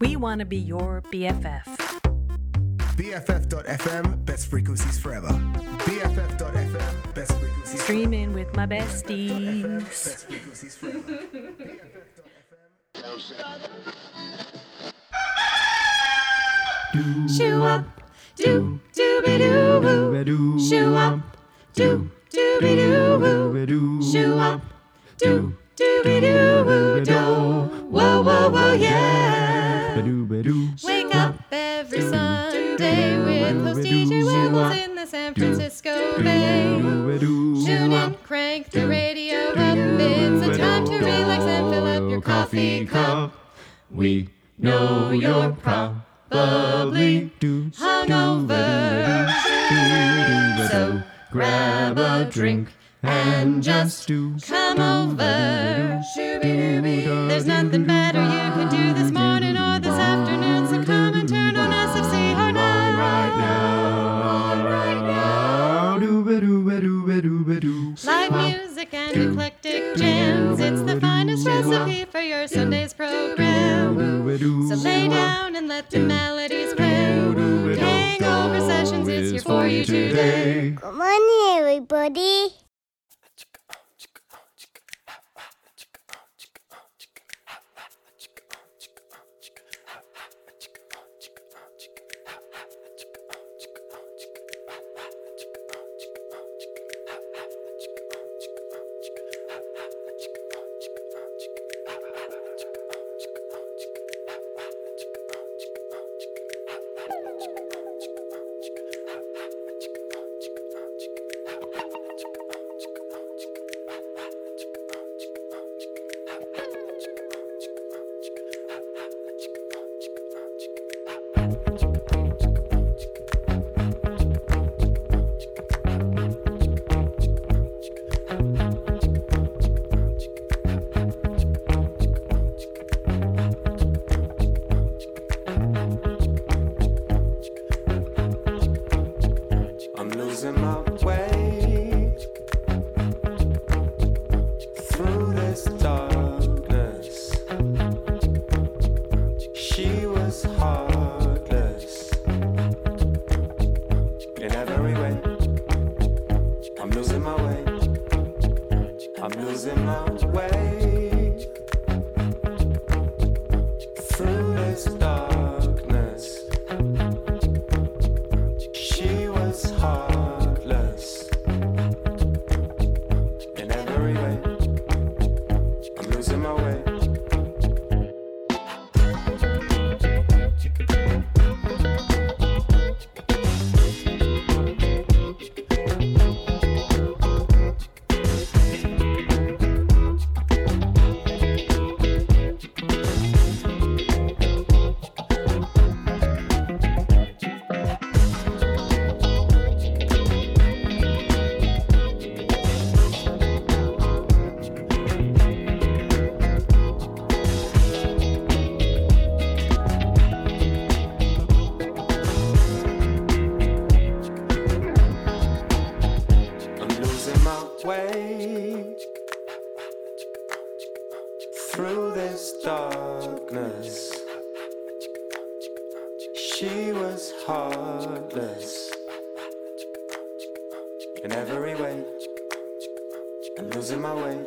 We want to be your BFF. BFF.FM, best frequencies forever. BFF.FM, best frequencies Streaming with my besties. best frequencies forever. Shoo up, do dooby doo woo. Shoo up, do dooby doo woo. Shoo up, do dooby doo woo. Do whoa whoa whoa yeah. Every Sunday with host DJ Webbles in the San Francisco Bay. Tune in, crank the radio up. It's a time to relax and fill up your coffee cup. We know you're probably hungover. So grab a drink and just come over. There's nothing better music and eclectic jams. It's the finest recipe for your Sunday's program. So lay down and let the melodies play. Hangover Sessions is here for you today. Good morning, everybody. Through this darkness. She was heartless in every way. I'm losing my way.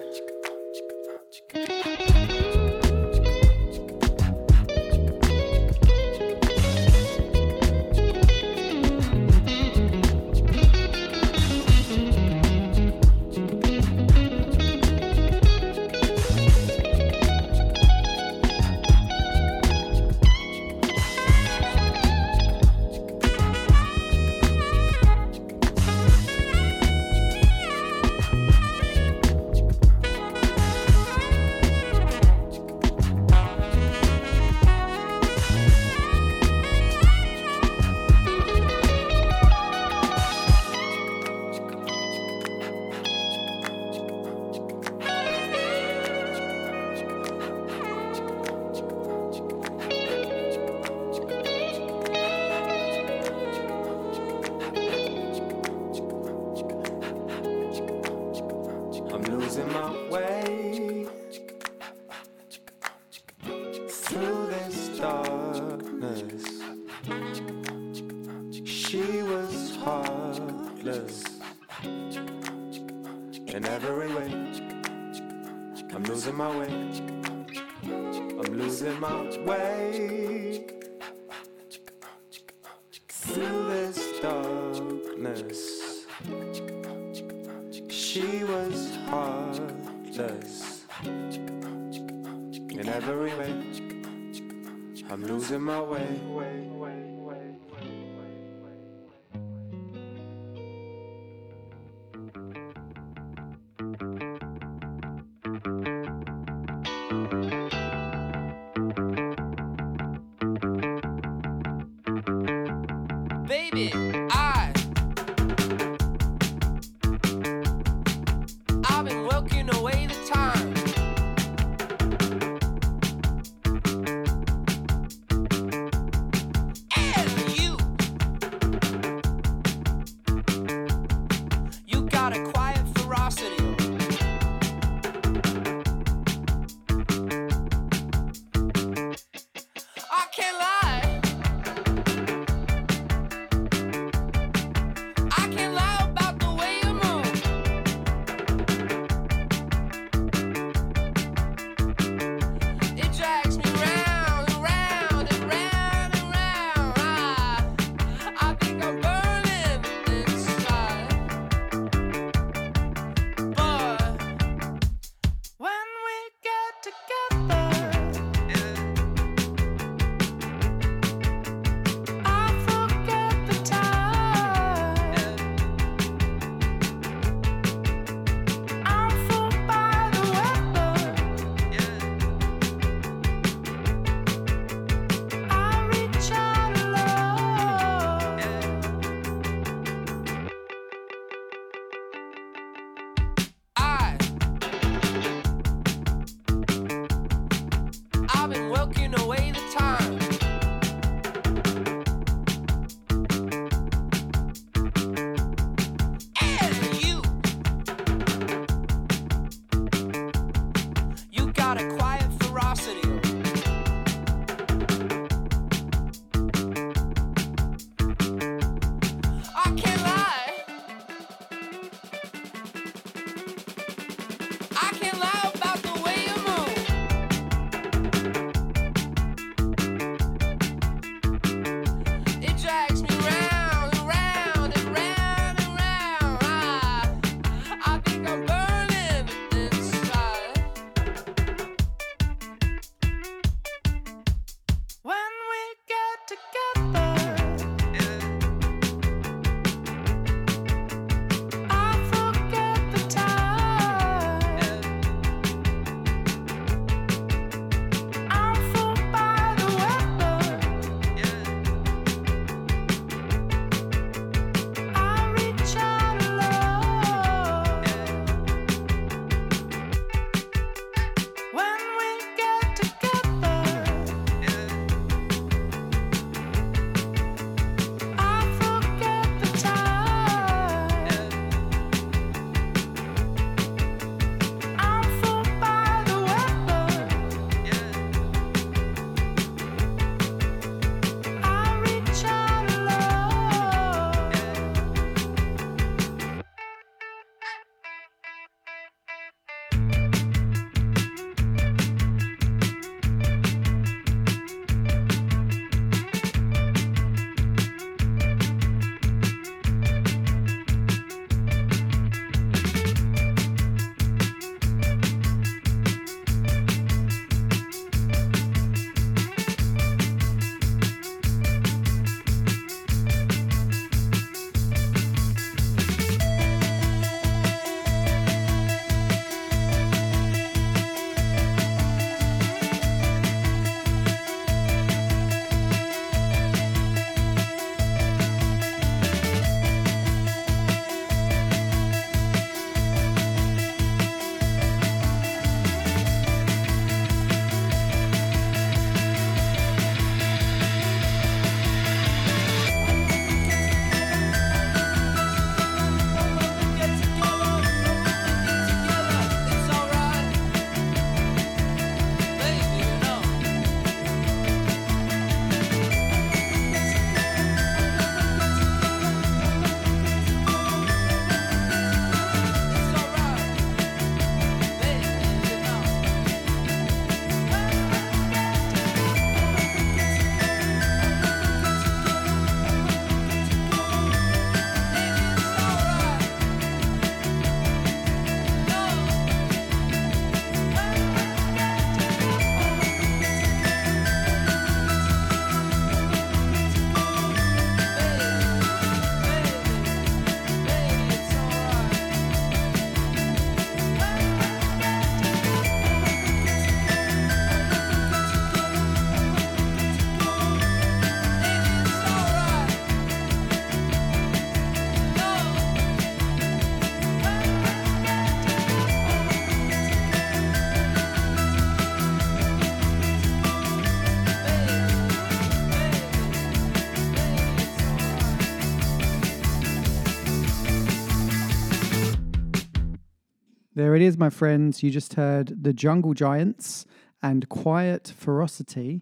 There it is, my friends. You just heard The Jungle Giants and Quiet Ferocity,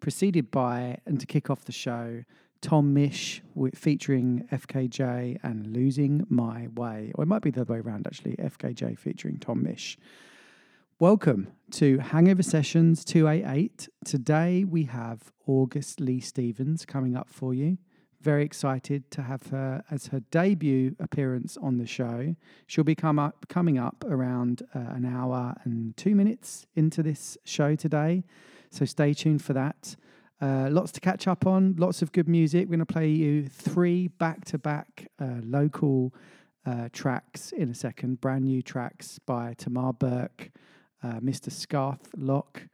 preceded by, and to kick off the show, Tom Misch featuring FKJ and Losing My Way. Or it might be the other way around, actually. FKJ featuring Tom Misch. Welcome to Hangover Sessions 288. Today we have August Lee Stevens coming up for you. Very excited to have her as her debut appearance on the show. She'll be come up, coming up around uh, an hour and two minutes into this show today. So stay tuned for that. Uh, lots to catch up on, lots of good music. We're going to play you three back to back local uh, tracks in a second, brand new tracks by Tamar Burke, uh, Mr. Scarth Locke,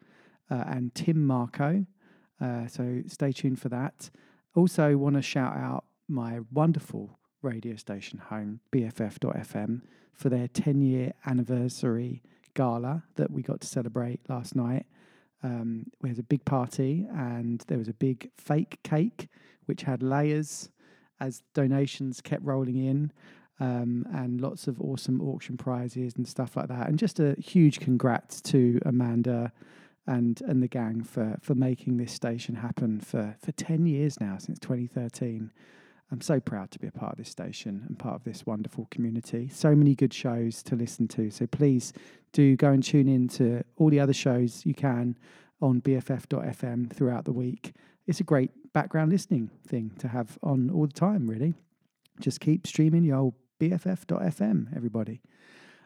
uh, and Tim Marco. Uh, so stay tuned for that. Also, want to shout out my wonderful radio station home, BFF.FM, for their 10 year anniversary gala that we got to celebrate last night. Um, we had a big party and there was a big fake cake which had layers as donations kept rolling in um, and lots of awesome auction prizes and stuff like that. And just a huge congrats to Amanda and and the gang for for making this station happen for for 10 years now since 2013 i'm so proud to be a part of this station and part of this wonderful community. So many good shows to listen to. So please do go and tune in to all the other shows you can on bff.fm throughout the week. It's a great background listening thing to have on all the time really. Just keep streaming your old bff.fm everybody.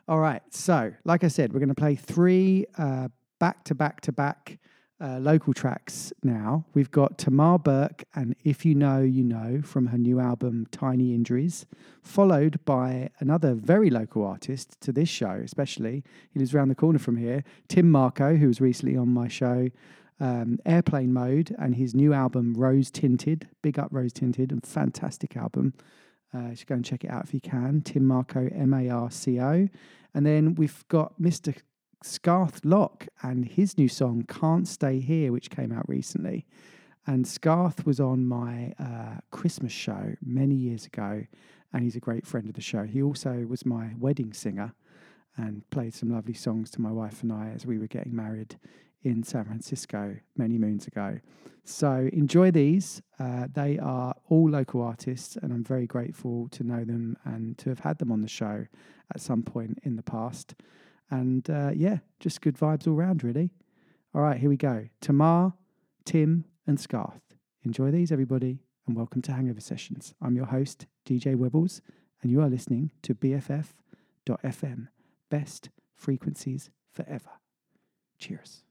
All right so like i said we're going to play three uh, back to back to back uh, local tracks now. We've got Tamar Burke and If You Know, You Know from her new album Tiny Injuries, followed by another very local artist to this show, especially. He lives around the corner from here, Tim Marco, who was recently on my show. Um, Airplane Mode and his new album Rose Tinted. Big up Rose Tinted, and fantastic album. Uh, go and check it out if you can. Tim Marco, M A R C O. And then we've got Mr. Scarth Locke and his new song Can't Stay Here, which came out recently. And Scarth was on my uh, Christmas show many years ago, and he's a great friend of the show. He also was my wedding singer and played some lovely songs to my wife and I as we were getting married in San Francisco many moons ago. So enjoy these. Uh, they are all local artists, and I'm very grateful to know them and to have had them on the show at some point in the past. And uh, yeah, just good vibes all round, really. All right, here we go. Tamar, Tim, and Scarth. Enjoy these, everybody, and welcome to Hangover Sessions. I'm your host, DJ Webbles, and you are listening to BFF.FM, best frequencies forever. Cheers.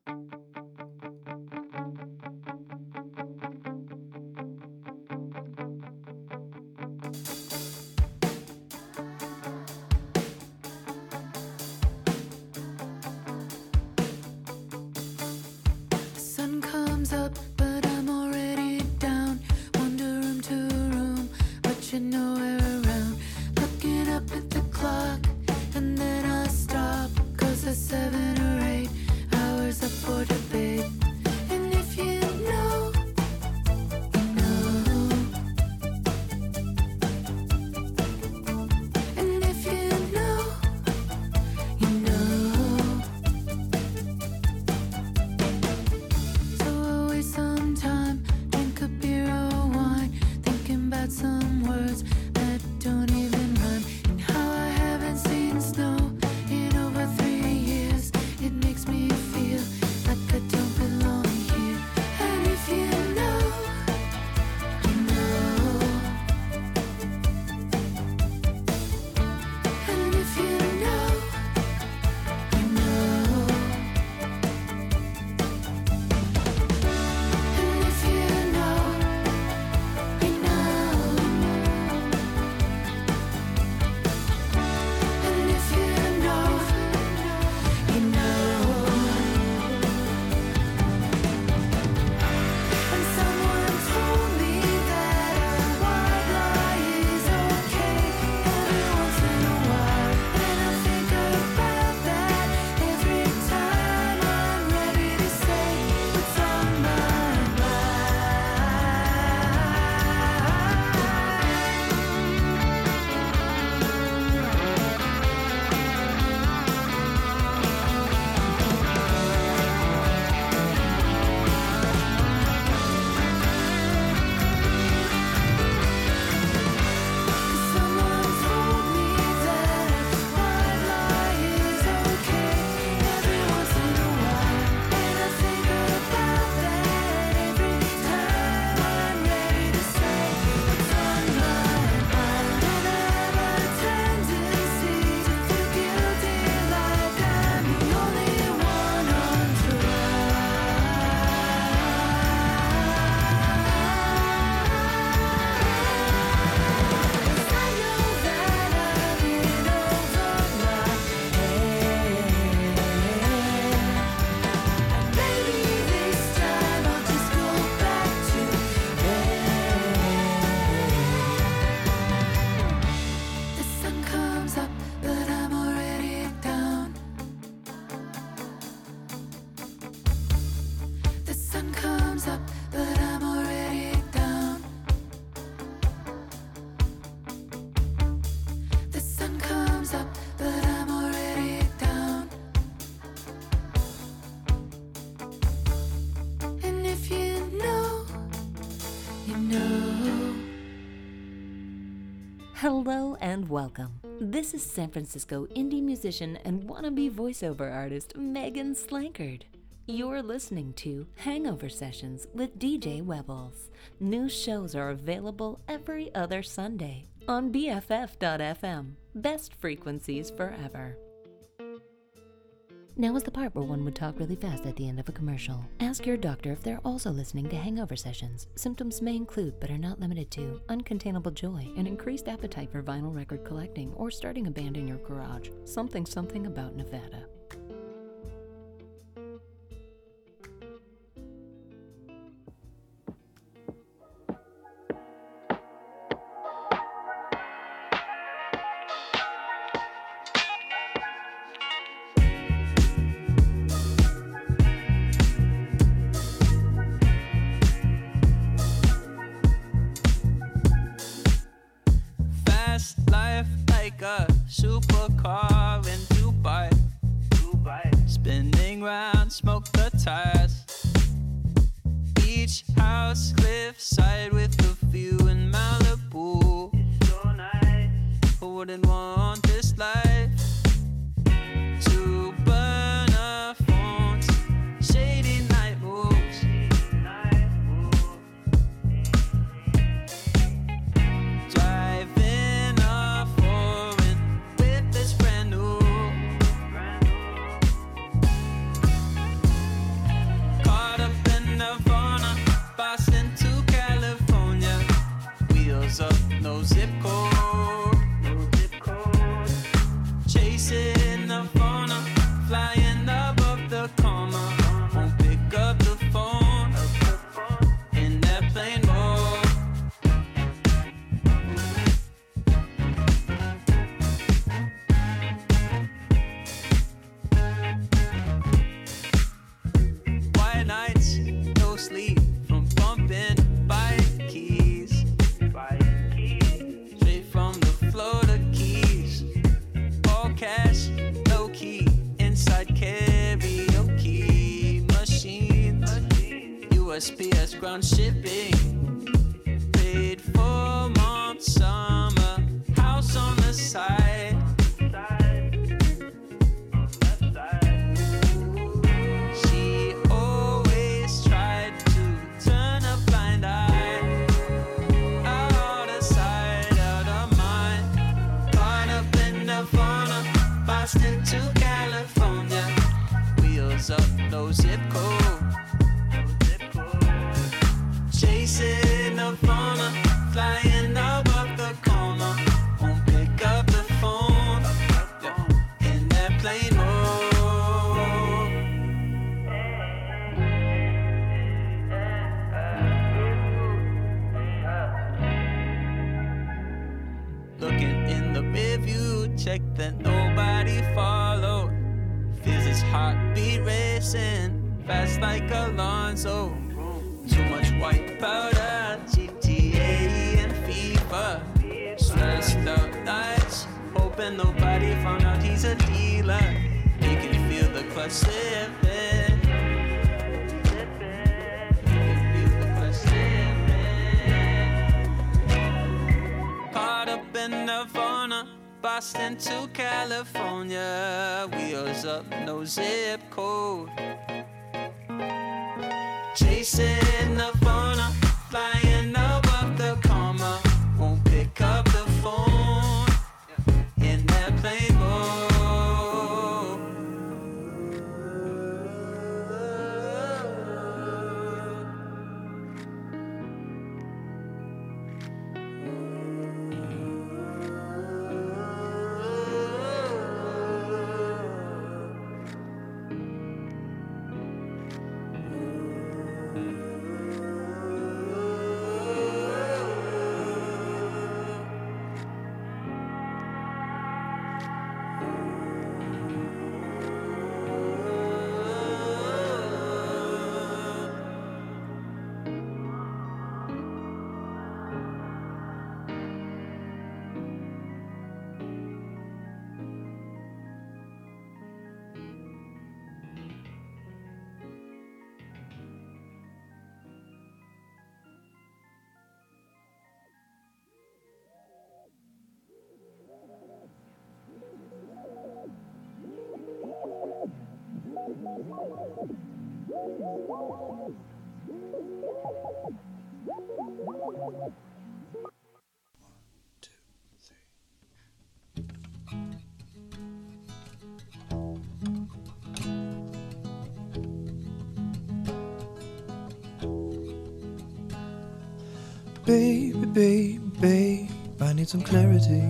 and welcome. This is San Francisco indie musician and wannabe voiceover artist Megan Slankard. You're listening to Hangover Sessions with DJ Webbles. New shows are available every other Sunday on BFF.fm. Best frequencies forever. Now is the part where one would talk really fast at the end of a commercial. Ask your doctor if they're also listening to hangover sessions. Symptoms may include, but are not limited to, uncontainable joy, an increased appetite for vinyl record collecting, or starting a band in your garage. Something something about Nevada. on shipping. Baby, baby, babe, I need some clarity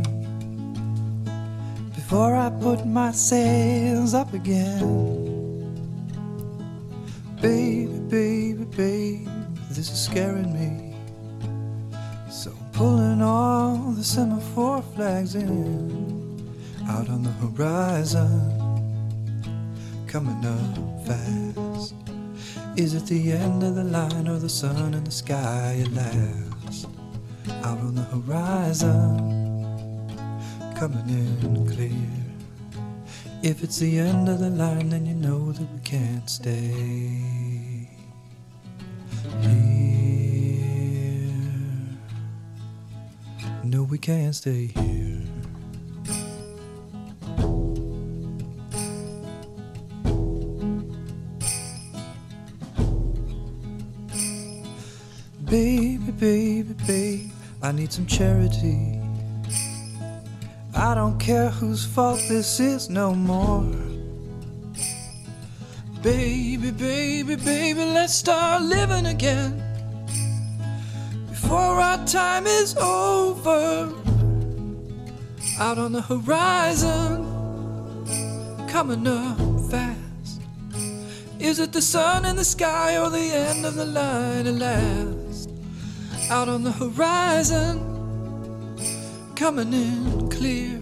before I put my sails up again. This is scaring me. So pulling all the semaphore flags in out on the horizon, coming up fast. Is it the end of the line or the sun in the sky at last? Out on the horizon, coming in clear. If it's the end of the line, then you know that we can't stay can't stay here. Baby, baby, babe, I need some charity. I don't care whose fault this is no more. Baby, baby, baby, let's start living again before our time is over. Out on the horizon, coming up fast. Is it the sun in the sky or the end of the line at last? Out on the horizon, coming in clear.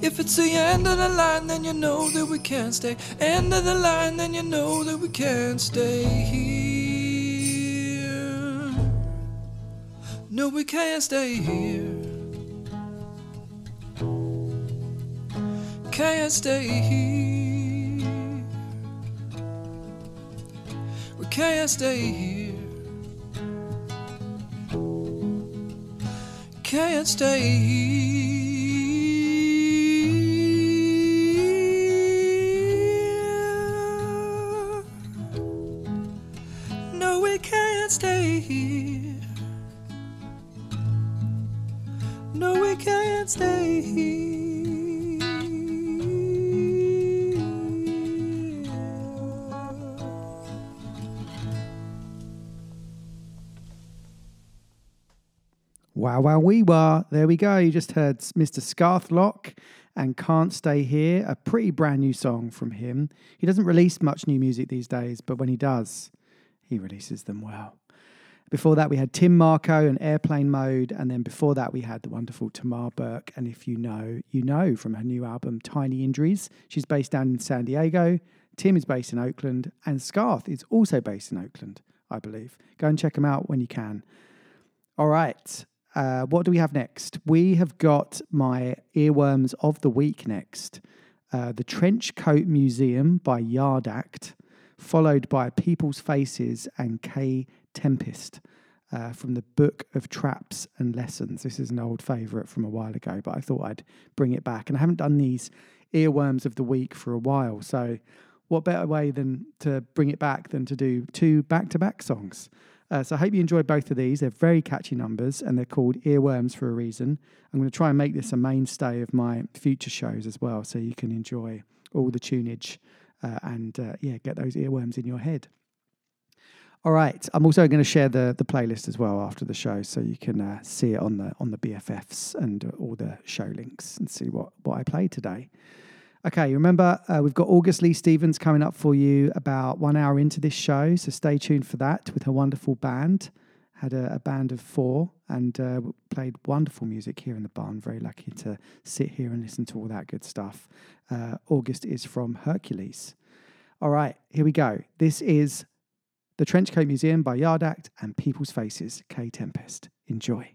If it's the end of the line, then you know that we can't stay. End of the line, then you know that we can't stay here. No, we can't stay here. Can't stay here. We can't stay here. Can't stay here. No, we can't stay here. No, we can't stay here. Wow, we were. There we go. You just heard Mr. Scarthlock and Can't Stay Here, a pretty brand new song from him. He doesn't release much new music these days, but when he does, he releases them well. Before that, we had Tim Marco and Airplane Mode, and then before that, we had the wonderful Tamar Burke. And if you know, you know from her new album, Tiny Injuries. She's based down in San Diego. Tim is based in Oakland, and Scarth is also based in Oakland, I believe. Go and check them out when you can. All right. Uh, what do we have next? We have got my earworms of the week next. Uh, the Trench Coat Museum by Yard Act, followed by People's Faces and Kae Tempest uh, from the Book of Traps and Lessons. This is an old favourite from a while ago, but I thought I'd bring it back. And I haven't done these earworms of the week for a while. So, what better way than to bring it back than to do two back to back songs? Uh, so I hope you enjoyed both of these. They're very catchy numbers and they're called earworms for a reason. I'm going to try and make this a mainstay of my future shows as well, so you can enjoy all the tunage uh, and uh, yeah, get those earworms in your head. All right, I'm also going to share the the playlist as well after the show, so you can uh, see it on the on the BFFs and uh, all the show links and see what what I played today. Okay, remember uh, we've got August Lee Stevens coming up for you about one hour into this show, so stay tuned for that with her wonderful band. Had a, a band of four and uh, played wonderful music here in the barn. Very lucky to sit here and listen to all that good stuff. Uh, August is from Hercules. All right, here we go. This is the Trenchcoat Museum by Yard Act and People's Faces, Kae Tempest. Enjoy.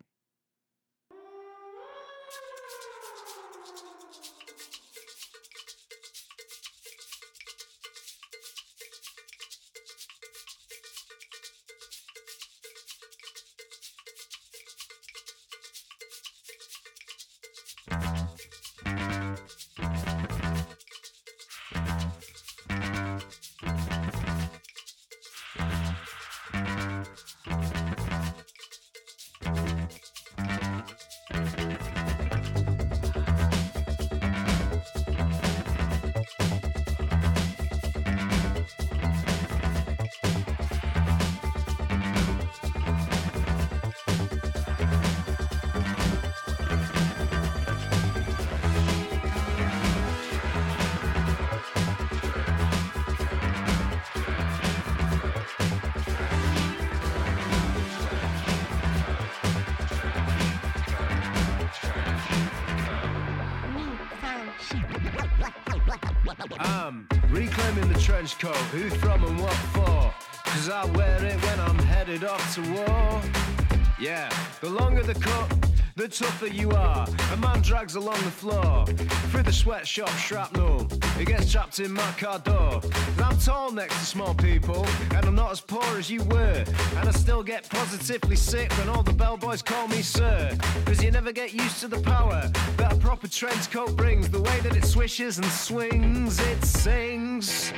The cut, the tougher you are. A man drags along the floor through the sweatshop shrapnel. He gets trapped in my car door. And I'm tall next to small people, and I'm not as poor as you were. And I still get positively sick when all the bellboys call me sir. Cause you never get used to the power that a proper trench coat brings. The way that it swishes and swings, it sings.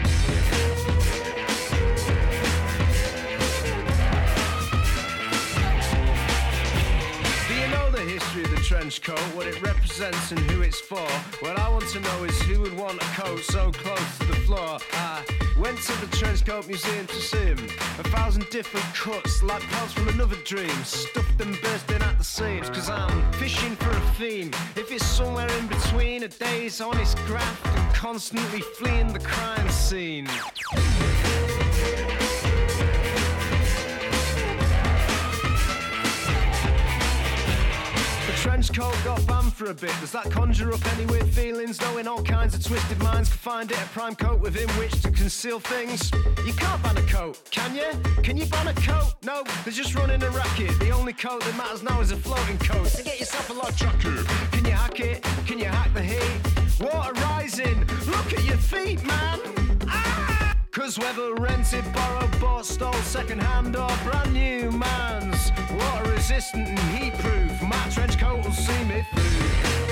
History of the trench coat, what it represents and who it's for? What I want to know is who would want a coat so close to the floor. I went to the trench coat museum to see him. A thousand different cuts, like pelts from another dream, stuffed and bursting at the seams. Cause I'm fishing for a theme. If it's somewhere in between a day's honest graft and constantly fleeing the crime scene. Trench coat got banned for a bit. Does that conjure up any weird feelings? Knowing all kinds of twisted minds can find it a prime coat within which to conceal things. You can't ban a coat, can you? Can you ban a coat? No, they're just running a racket. The only coat that matters now is a floating coat. So get yourself a log jacket. Can you hack it? Can you hack the heat? Water rising. Look at your feet, man. Cause whether rented, borrowed, bought, stole, second hand or brand new man's water resistant and heat proof, my trench coat will see me through.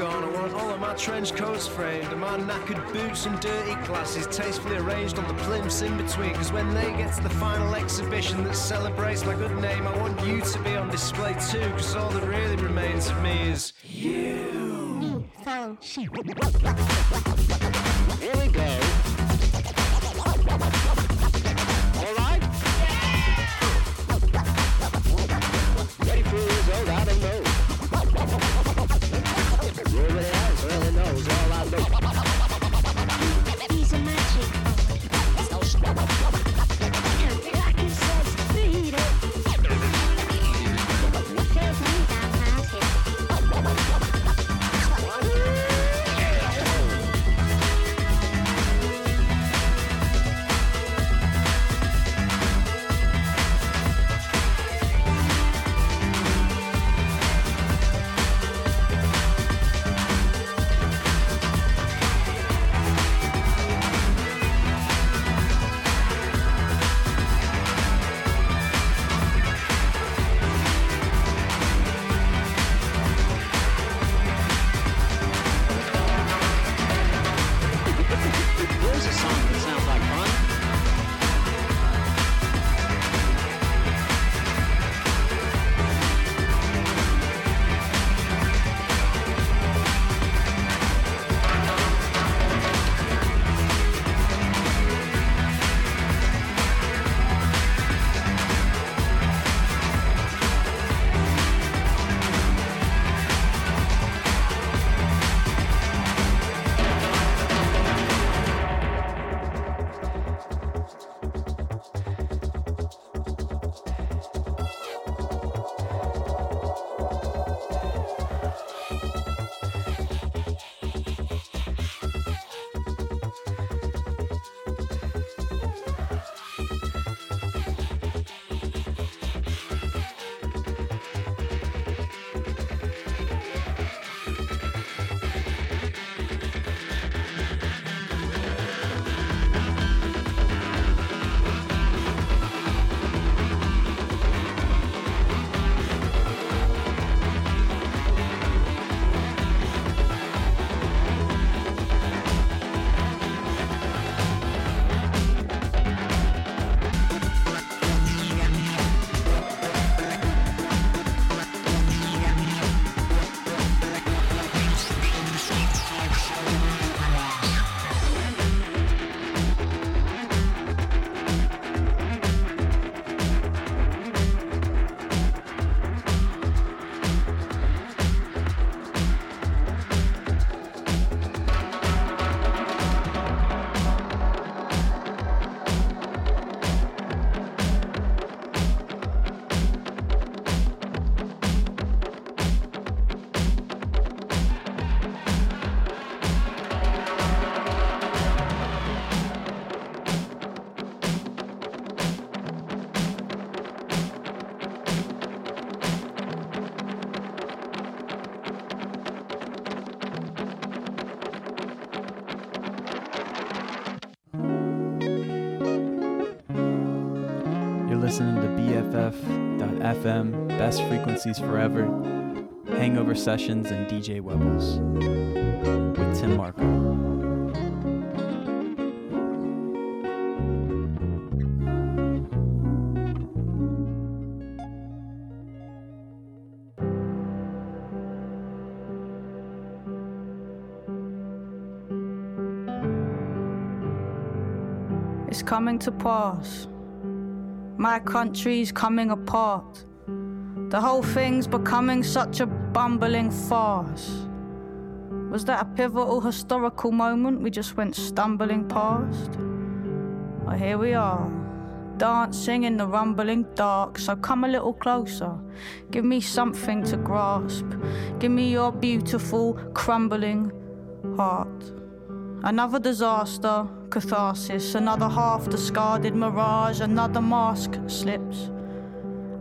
Gone, I want all of my trench coats framed and my knackered boots and dirty glasses tastefully arranged on the plimps in between. Cause when they get to the final exhibition that celebrates my good name, I want you to be on display too. Cause all that really remains of me is you. Here we go. Ready for result? I don't know. Nobody else really knows all I know. He's a magic. BFF.FM, best frequencies forever, hangover sessions, and DJ Webbles with Tim Marco. It's coming to pass. My country's coming apart. The whole thing's becoming such a bumbling farce. Was that a pivotal historical moment we just went stumbling past? Well, here we are, dancing in the rumbling dark. So come a little closer. Give me something to grasp. Give me your beautiful, crumbling heart. Another disaster, catharsis, another half discarded mirage, another mask slips.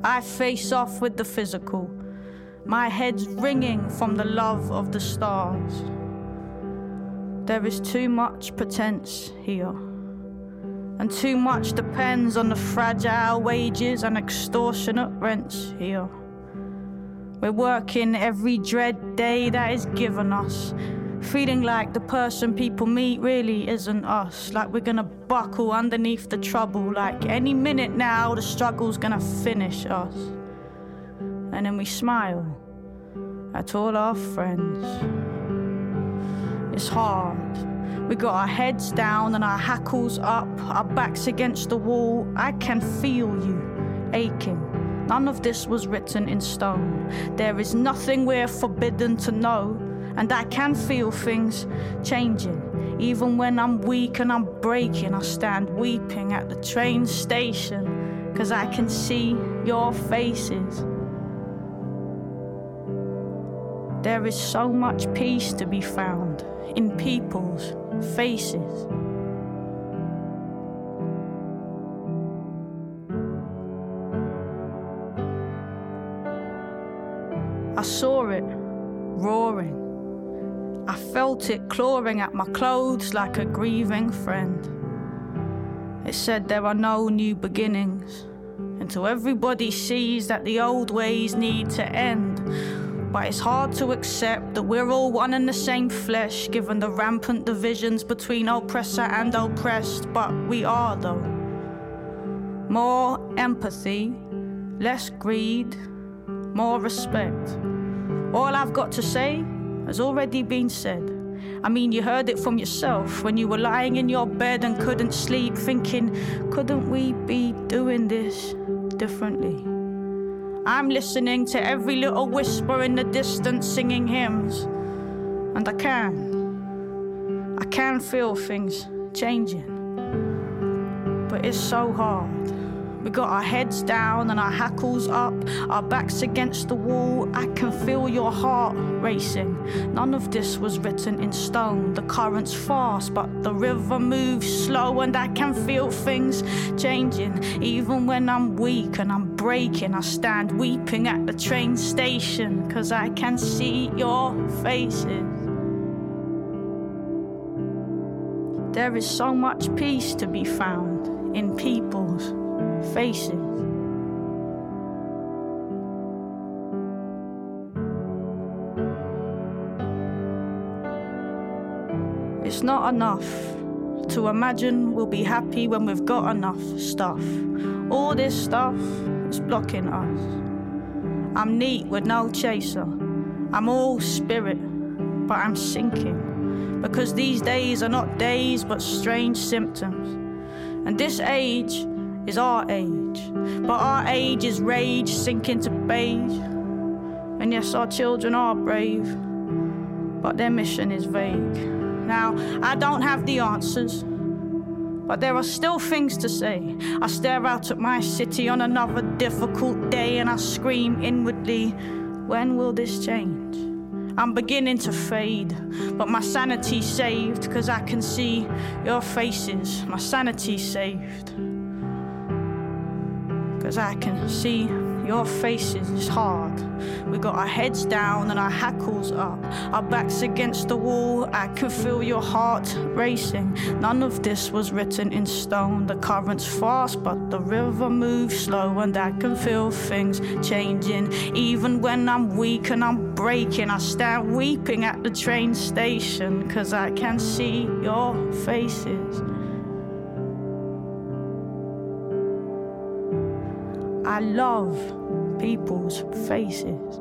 I face off with the physical, my head's ringing from the love of the stars. There is too much pretense here, and too much depends on the fragile wages and extortionate rents here. We're working every dread day that is given us, feeling like the person people meet really isn't us, like we're gonna buckle underneath the trouble, like any minute now the struggle's gonna finish us. And then we smile at all our friends. It's hard. We got our heads down and our hackles up, our backs against the wall. I can feel you aching. None of this was written in stone. There is nothing we're forbidden to know. And I can feel things changing. Even when I'm weak and I'm breaking, I stand weeping at the train station. Cause I can see your faces. There is so much peace to be found in people's faces. I saw it roaring. I felt it clawing at my clothes like a grieving friend. It said there are no new beginnings until everybody sees that the old ways need to end. But it's hard to accept that we're all one and the same flesh, given the rampant divisions between oppressor and oppressed. But we are, though. More empathy, less greed, more respect. All I've got to say has already been said. I mean, you heard it from yourself when you were lying in your bed and couldn't sleep, thinking, couldn't we be doing this differently? I'm listening to every little whisper in the distance singing hymns, and I can. I can feel things changing, but it's so hard. We got our heads down and our hackles up, our backs against the wall. I can feel your heart racing. None of this was written in stone. The current's fast, but the river moves slow, and I can feel things changing. Even when I'm weak and I'm breaking, I stand weeping at the train station, cause I can see your faces. There is so much peace to be found in people's faces. It's not enough to imagine we'll be happy when we've got enough stuff. All this stuff is blocking us. I'm neat with no chaser. I'm all spirit, but I'm sinking. Because these days are not days but strange symptoms. And this age is our age. But our age is rage sinking to beige. And yes, our children are brave, but their mission is vague. Now, I don't have the answers, but there are still things to say. I stare out at my city on another difficult day and I scream inwardly, when will this change? I'm beginning to fade, but my sanity's saved because I can see your faces. My sanity's saved. Cause I can see your faces is hard. We got our heads down and our hackles up, our backs against the wall. I can feel your heart racing. None of this was written in stone. The current's fast, but the river moves slow, and I can feel things changing. Even when I'm weak and I'm breaking, I stand weeping at the train station, cause I can see your faces. I love people's faces.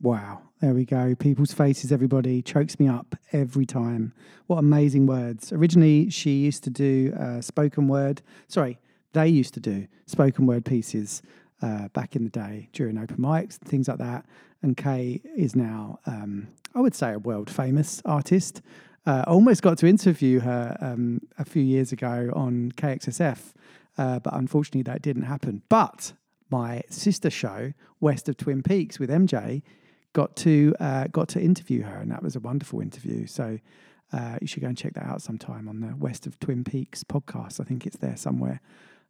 Wow. There we go. People's faces, everybody, chokes me up every time. What amazing words. Originally, she used to do uh, spoken word. Sorry, they used to do spoken word pieces uh, back in the day during open mics, things like that. And Kae is now, um, I would say, a world famous artist. Uh, I almost got to interview her um, a few years ago on KXSF, uh, but unfortunately that didn't happen. But my sister show, West of Twin Peaks with MJ, got to uh, got to interview her, and that was a wonderful interview. So uh, you should go and check that out sometime on the West of Twin Peaks podcast. I think it's there somewhere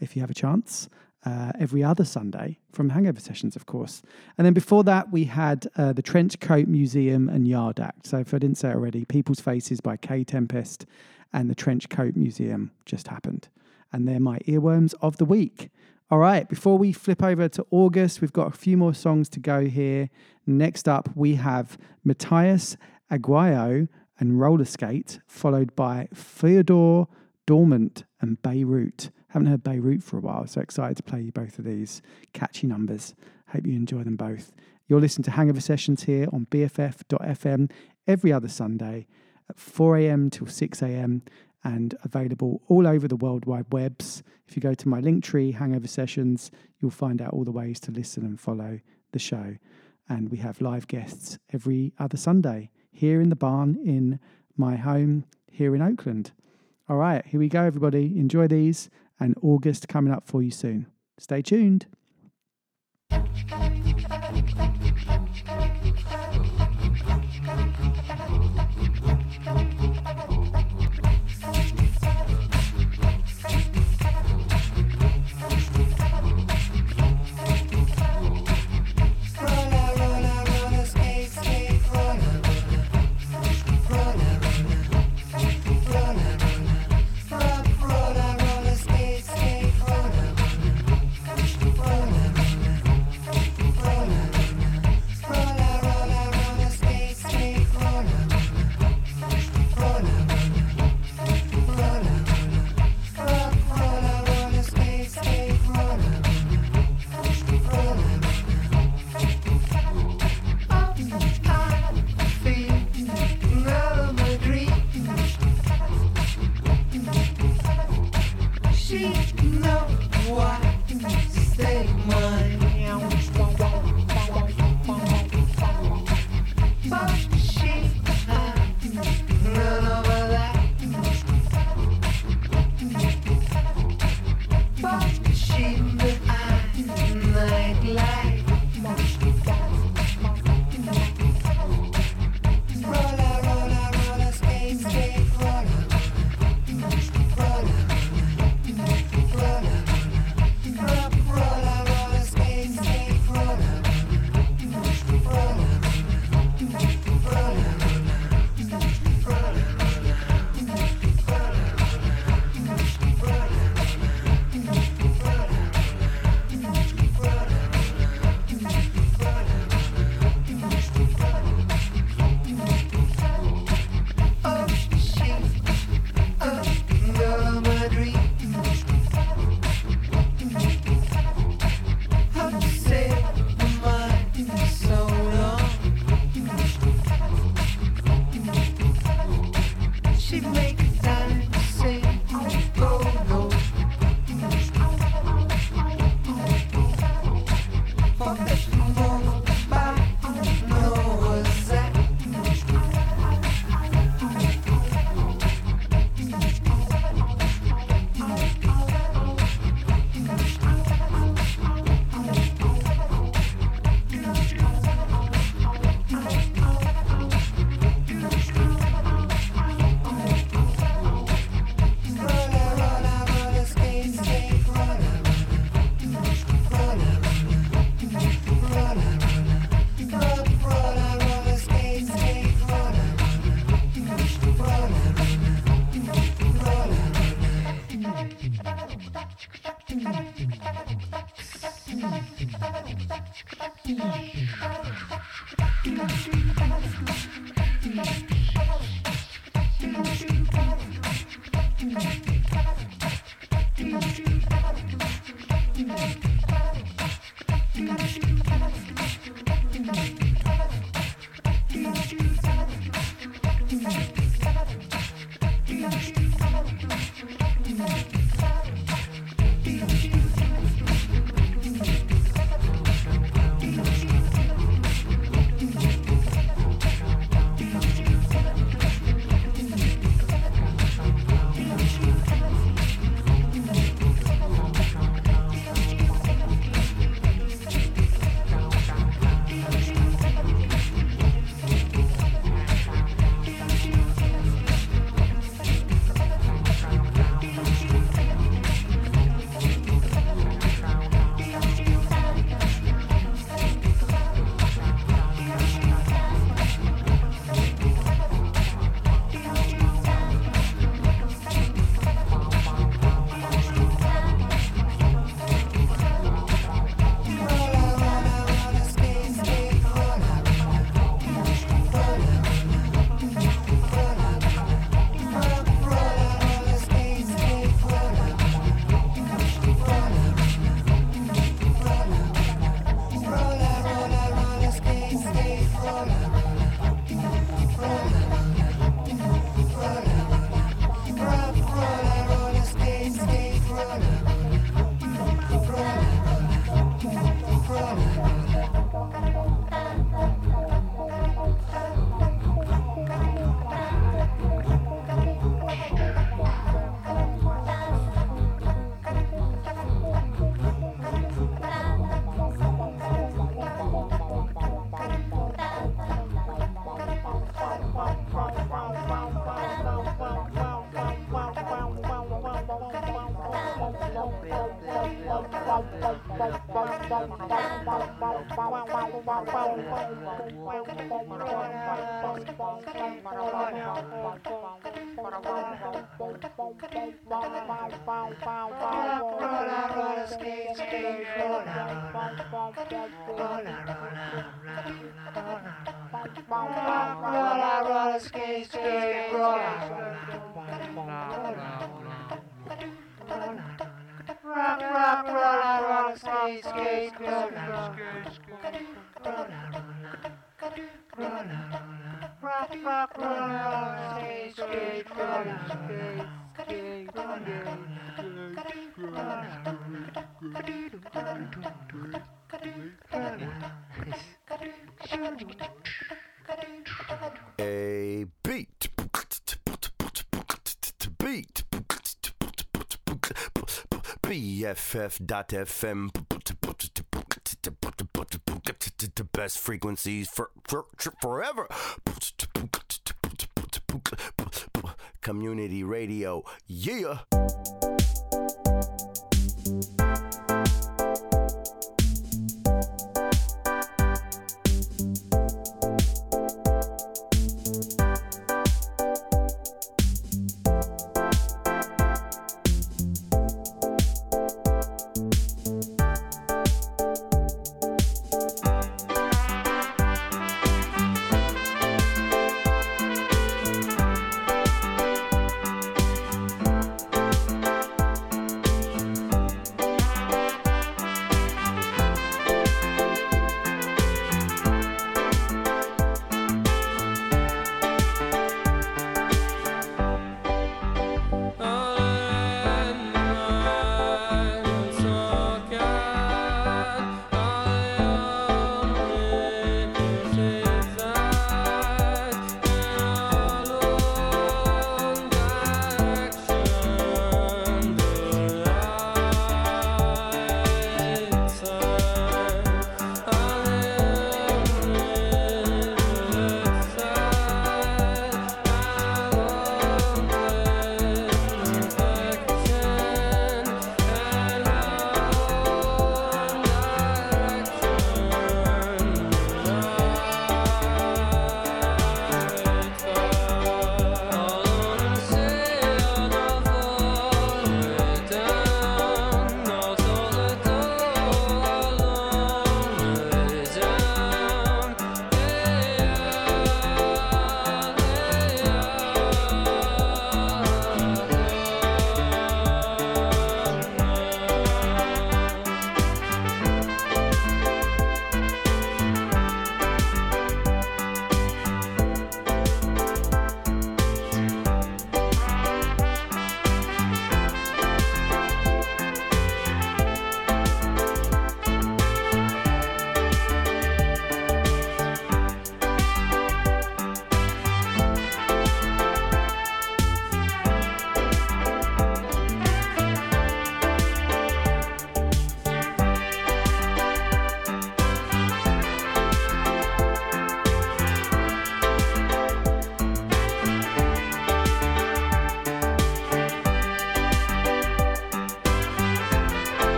if you have a chance. Uh, every other Sunday from Hangover Sessions, of course. And then before that, we had uh, the Trench Coat Museum and Yard Act. So if I didn't say it already, People's Faces by Kae Tempest and the Trench Coat Museum just happened. And they're my earworms of the week. All right, before we flip over to August, we've got a few more songs to go here. Next up, we have Matias Aguayo and Roller Skate, followed by Theodore Dormant and Beirut. Haven't heard Beirut for a while, so excited to play you both of these catchy numbers. Hope you enjoy them both. You're listening to Hangover Sessions here on BFF.FM every other Sunday at 4 a.m. till 6 a.m. and available all over the World Wide Webs. If you go to my Linktree, Hangover Sessions, you'll find out all the ways to listen and follow the show. And we have live guests every other Sunday here in the barn in my home here in Oakland. All right, here we go, everybody. Enjoy these, and August coming up for you soon. Stay tuned. Rock, rock, roll, roll, skate, skate, roll, Rock, rock, roll, roll, skate, skate, roll, skate, A beat. Beat. BFF.FM. The best frequencies for, for forever. Community radio. Yeah.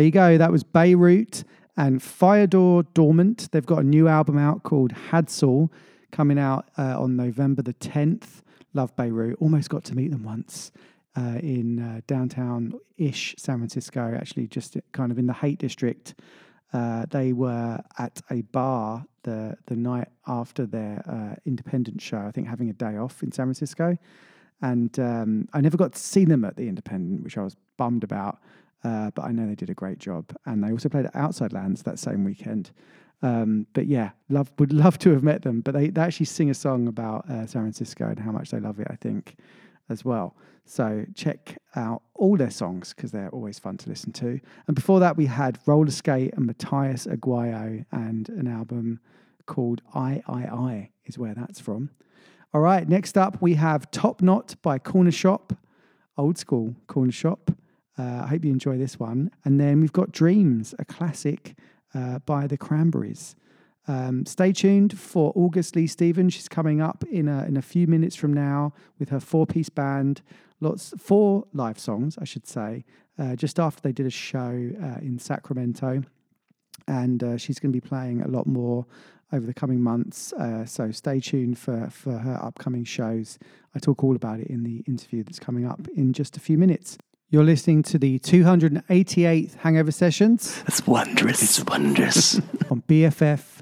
There you go. That was Beirut and Fyodor Dormant. They've got a new album out called Hadsel coming out uh, on November the 10th. Love Beirut. Almost got to meet them once uh, in uh, downtown ish San Francisco, actually, just kind of in the Haight District. Uh, they were at a bar the the night after their uh, independent show, I think having a day off in San Francisco. And um, I never got to see them at the independent, which I was bummed about. Uh, but I know they did a great job. And they also played at Outside Lands that same weekend. Um, but yeah, love would love to have met them. But they, they actually sing a song about uh, San Francisco and how much they love it, I think, as well. So check out all their songs because they're always fun to listen to. And before that, we had Roller Skate and Matias Aguayo and an album called Ay Ay Ay is where that's from. All right, next up we have Top Knot by Cornershop, old school Cornershop. Uh, I hope you enjoy this one. And then we've got Dreams, a classic uh, by the Cranberries. Um, stay tuned for August Lee Stevens. She's coming up in a, in a few minutes from now with her four piece band. Lots four live songs, I should say. Uh, just after they did a show uh, in Sacramento, and uh, she's going to be playing a lot more over the coming months. Uh, so stay tuned for for her upcoming shows. I talk all about it in the interview that's coming up in just a few minutes. You're listening to the 288th Hangover Sessions. It's wondrous. It's wondrous. on BFF.fm.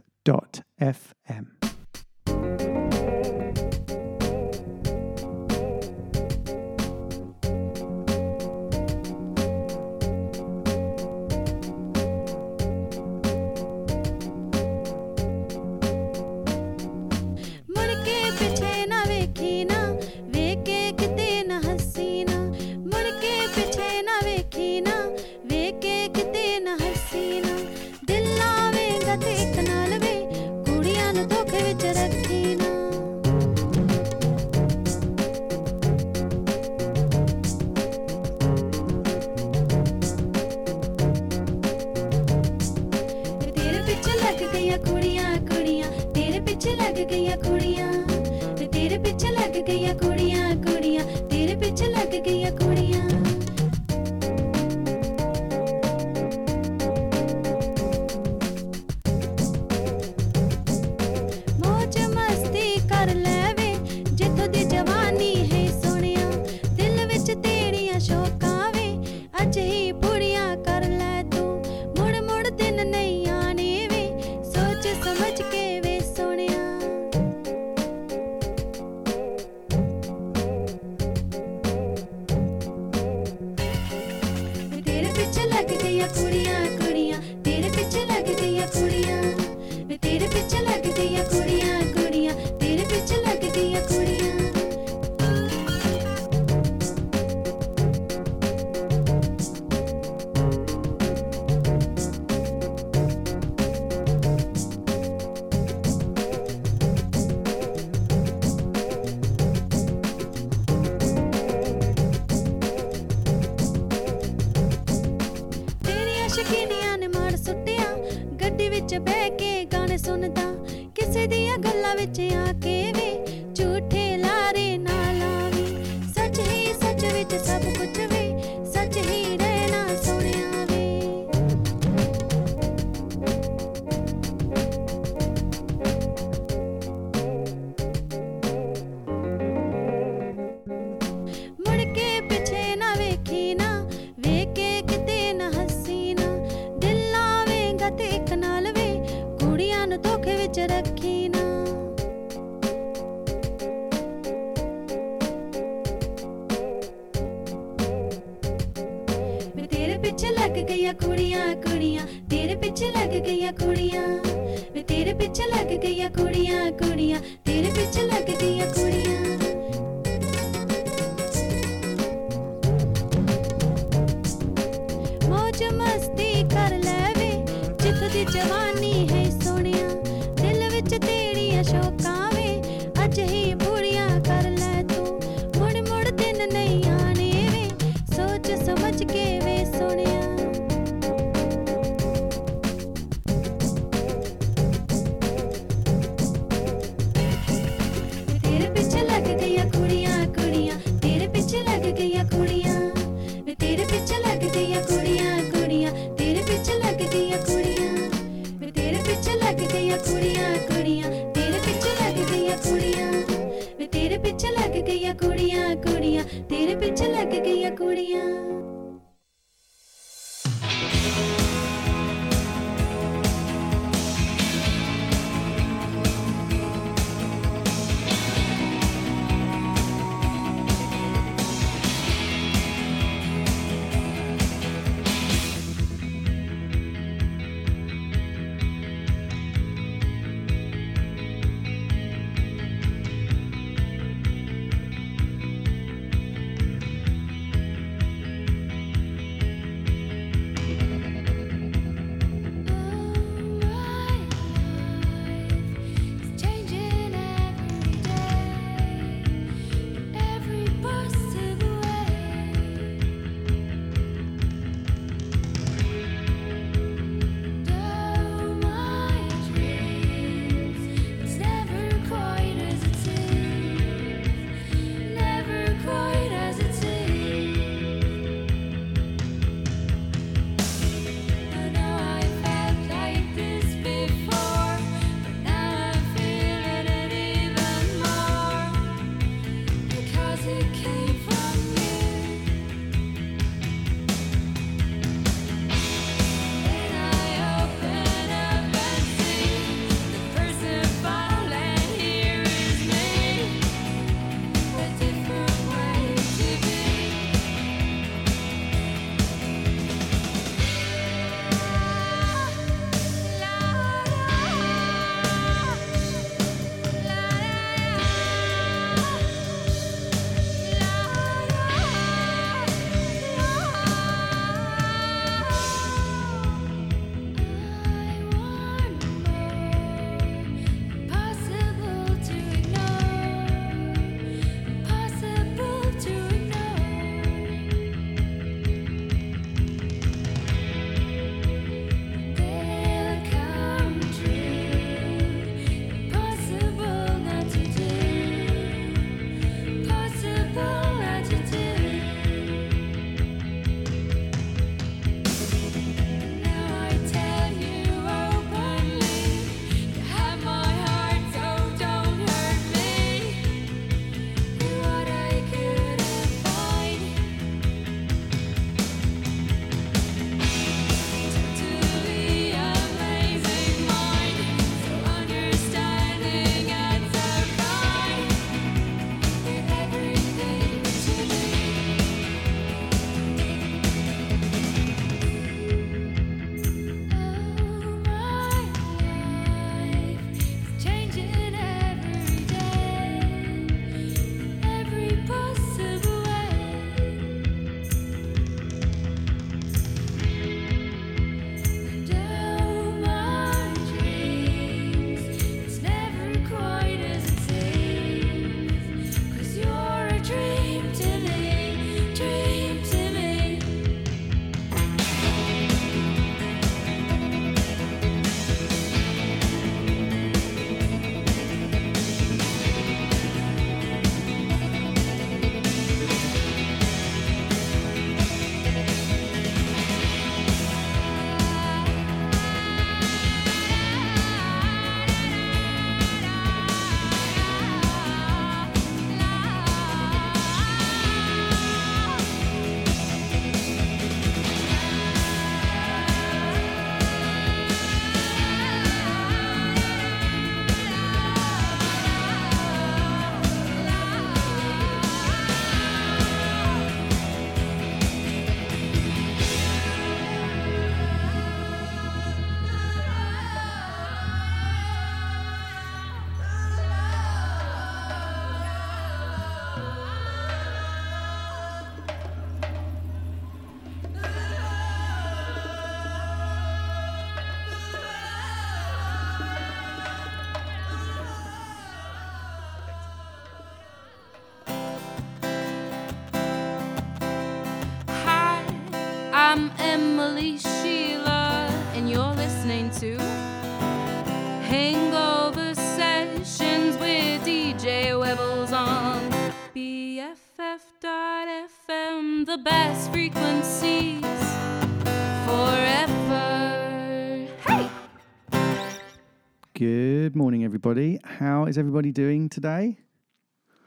is everybody doing today?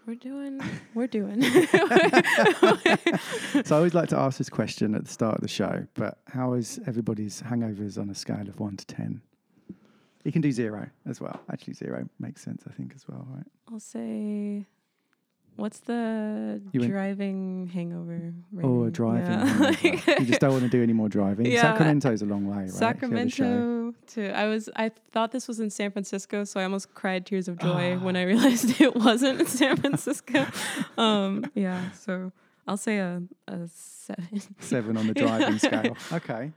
We're doing. We're doing. so I always like to ask this question at the start of the show, but how is everybody's hangovers on a scale of one to ten? You can do zero as well. Actually, zero makes sense, I think, as well, right? I'll say. What's the You driving hangover? Oh, rating? driving. Yeah. hangover. you just don't want to do any more driving. Yeah. Sacramento's a long way, right? If you have a show. Sacramento to I was I thought this was in San Francisco, so I almost cried tears of joy when I realized it wasn't in San Francisco. um, yeah, so I'll say a a seven. Seven on the driving scale. Okay.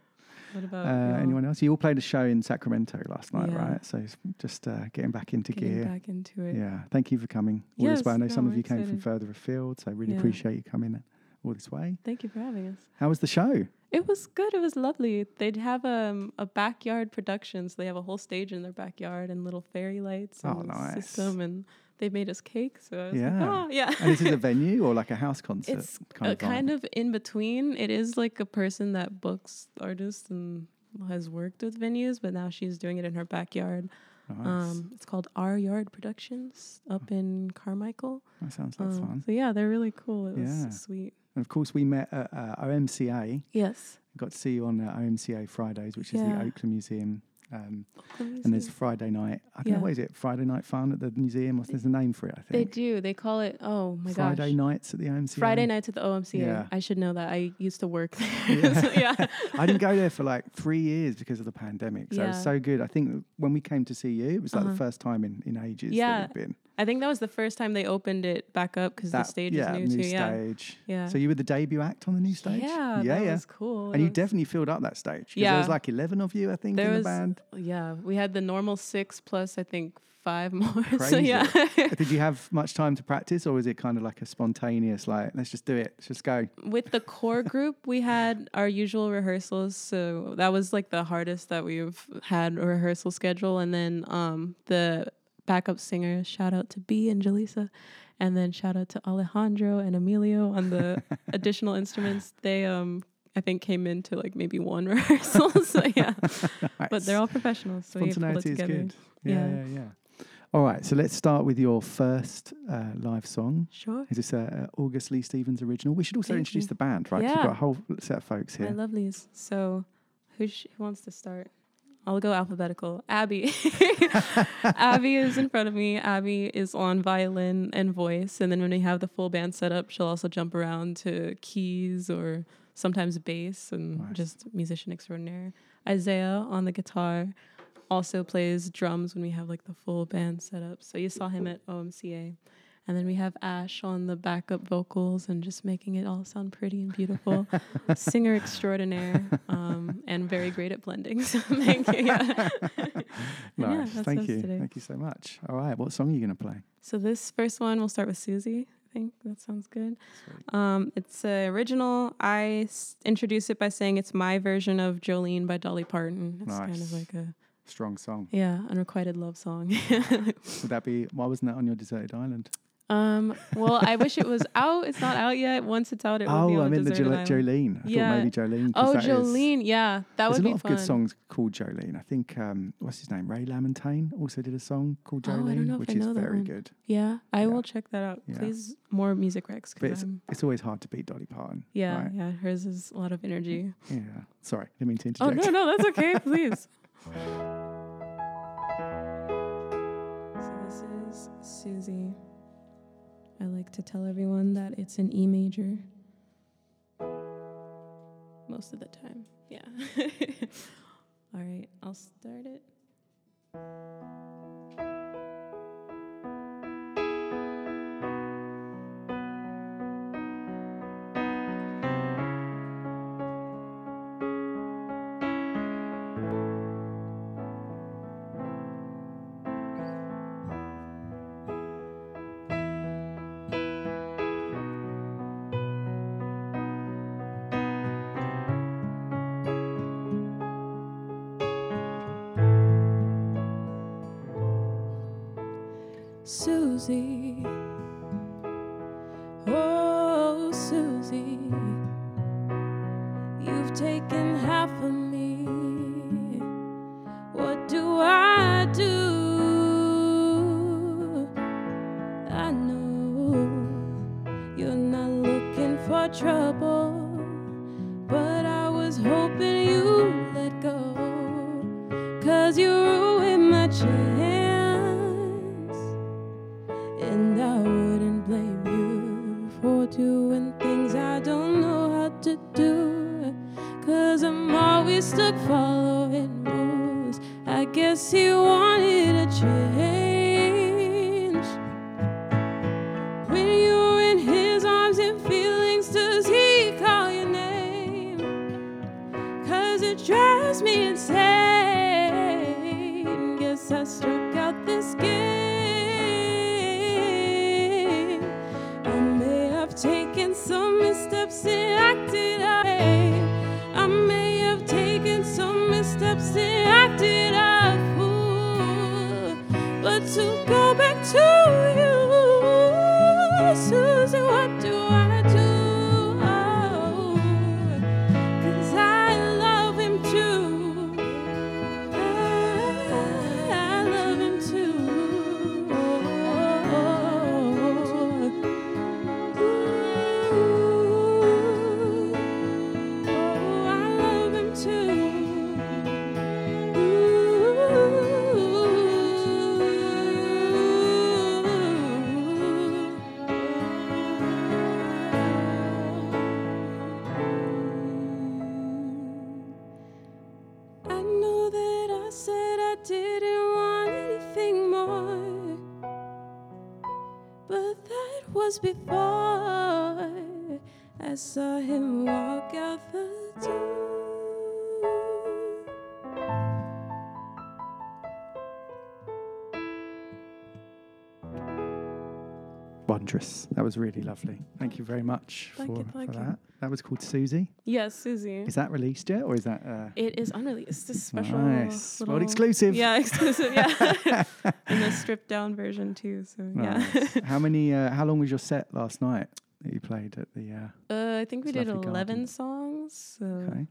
What about Uh, anyone else? You all played a show in Sacramento last night, Yeah. right? So just uh, getting back into gear. Getting gear. back into it. Yeah. Thank you for coming all this way. I know no, some of you came from further afield, so I really Yeah. appreciate you coming all this way. Thank you for having us. How was the show? It was good. It was lovely. They'd have um, a backyard production, so they have a whole stage in their backyard and little fairy lights Oh, and nice. system, and they made us cake. So I was yeah. like, oh yeah. and this is a venue or like a house concert? It's kind of kind of in between. It is like a person that books artists and has worked with venues, but now she's doing it in her backyard. Nice. Um, it's called Our Yard Productions up in Carmichael. That sounds like Um, fun. So yeah, they're really cool. It Yeah. was sweet. And of course, we met at uh, OMCA. Yes. Got to see you on uh, OMCA Fridays, which is the Oakland Museum. Um, and there's Friday night. I don't Yeah. know what is it? Friday night fun at the museum. Or there's a name for it. I think They do. They call it. Oh my Friday gosh. Friday nights at the OMCA. Friday nights at the OMCA. Yeah. I should know that. I used to work there. Yeah. So, yeah. I didn't go there for like three years because of the pandemic. So it was so good. I think when we came to see you, it was like Uh-huh. the first time in, in ages Yeah. that we've been. I think that was the first time they opened it back up because the stage yeah, is new, new too. Yeah. stage. Yeah. So you were the debut act on the new stage? Yeah, yeah, that yeah. was cool. And you was- definitely filled up that stage. Yeah. There was like 11 of you, I think, There in was, the band. yeah, we had the normal six plus I think five more. so Crazy. yeah, Did you have much time to practice or was it kind of like a spontaneous, like, let's just do it, let's just go? with the core group we had our usual rehearsals, so that was like the hardest that we've had a rehearsal schedule, and then um the backup singer shout out to B and Jaleesa. And then shout out to Alejandro and Emilio on the additional instruments. They um I think came into like maybe one rehearsal. so yeah. But they're all professionals. So Spontaneity is good. Yeah, yeah, yeah. All right, so let's start with your first uh, live song. Sure. Is this a, a August Lee Stevens original? We should also Thank introduce you. the band, right? Yeah. We've got a whole set of folks here. My lovelies. So, who, sh- who wants to start? I'll go alphabetical. Abby. Abby is in front of me. Abby is on violin and voice. And then when we have the full band set up, she'll also jump around to keys or sometimes bass and just musician extraordinaire. Isaiah on the guitar also plays drums when we have like the full band set up. So you saw him at OMCA. And then we have Ash on the backup vocals and just making it all sound pretty and beautiful. Singer extraordinaire um, and very great at blending. So thank you. Yeah. And yeah, nice. Thank you. today. Thank you so much. All right, what song are you going to play? So this first one, we'll start with Susie. I think that sounds good. Um, it's uh, original. I s- introduce it by saying it's my version of Jolene by Dolly Parton. It's kind of like a Strong song. yeah unrequited love song. Would that be, why wasn't that on your deserted island? Um, well, I wish it was out. It's not out yet. Once it's out, it will be Oh, I the Island. Jolene. I yeah. thought maybe Jolene. Oh, that is- Jolene. yeah, that would There's would a lot of fun. good songs called Jolene. I think um, what's his name? Ray LaMontagne also did a song called Oh, I Jolene, don't know if which I is very good. Yeah, I will check that out. Yeah. Please, more music recs. But it's, I'm- it's always hard to beat Dolly Parton. yeah, right? yeah, hers is a lot of energy. Yeah. Sorry, didn't mean to Oh no, no, that's okay. Please. So this is Susie. I like to tell everyone that it's an E major. Most of the time, yeah. All right, I'll start it. Susie. Wondrous. That was really lovely. Thank you very much Thank for, you, thank for you. that. That was called Susie. Yes, Susie. Is that released yet, or is that? Uh, It is unreleased. This special. Nice. Well, exclusive. Yeah, exclusive. Yeah, and a stripped down version too. So yeah. how many? Uh, how long was your set last night that you played at the? Uh, Uh, I think we did eleven garden. songs. So Okay.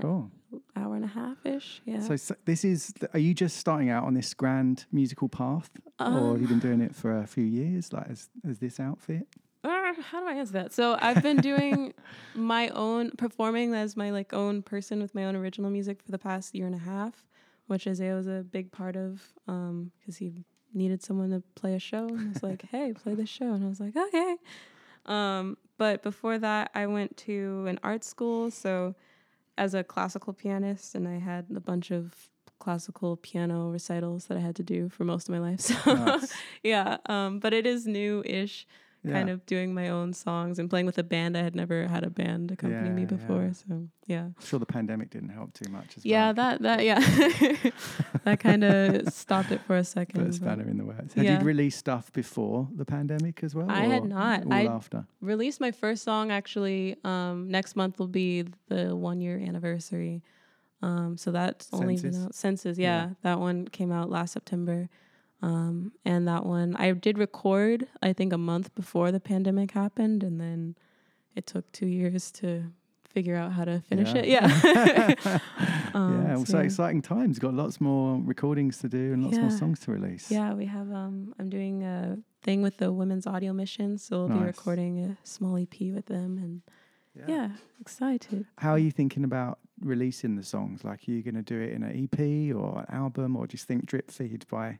Cool. Hour and a half ish. Yeah. So, so this is. Are you just starting out on this grand musical path, or have you Um, been doing it for a few years? Like as, as this outfit? Uh, how do I answer that? So I've been doing my own performing as my like own person with my own original music for the past year and a half, which Isaiah was a big part of because he needed someone to play a show and was like, "Hey, play this show," and I was like, "Okay." Um, but before that, I went to an art school, so as a classical pianist, and I had a bunch of classical piano recitals that I had to do for most of my life. So Nice. yeah, um, but it is new-ish kind Yeah. of doing my own songs and playing with a band. I had never had a band accompany me before, yeah. so yeah. I'm sure the pandemic didn't help too much. As Yeah, well. that that yeah, that kind of stopped it for a second. Put spanner in the works. Had yeah. you released stuff before the pandemic as well? I had not. I after. released my first song actually. Um, next month will be the one year anniversary. Um, so that's only been Senses? out. Senses, Yeah. yeah, that one came out last September. Um, and that one I did record. I think a month before the pandemic happened, and then it took two years to figure out how to finish it. Yeah. Um, yeah, well, so so- exciting times. Got lots more recordings to do and lots more songs to release. Yeah, we have. Um, I'm doing a thing with the Women's Audio Mission, so we'll be recording a small EP with them, and yeah, excited. How are you thinking about releasing the songs? Like, are you going to do it in an EP or an album, or just think drip feed by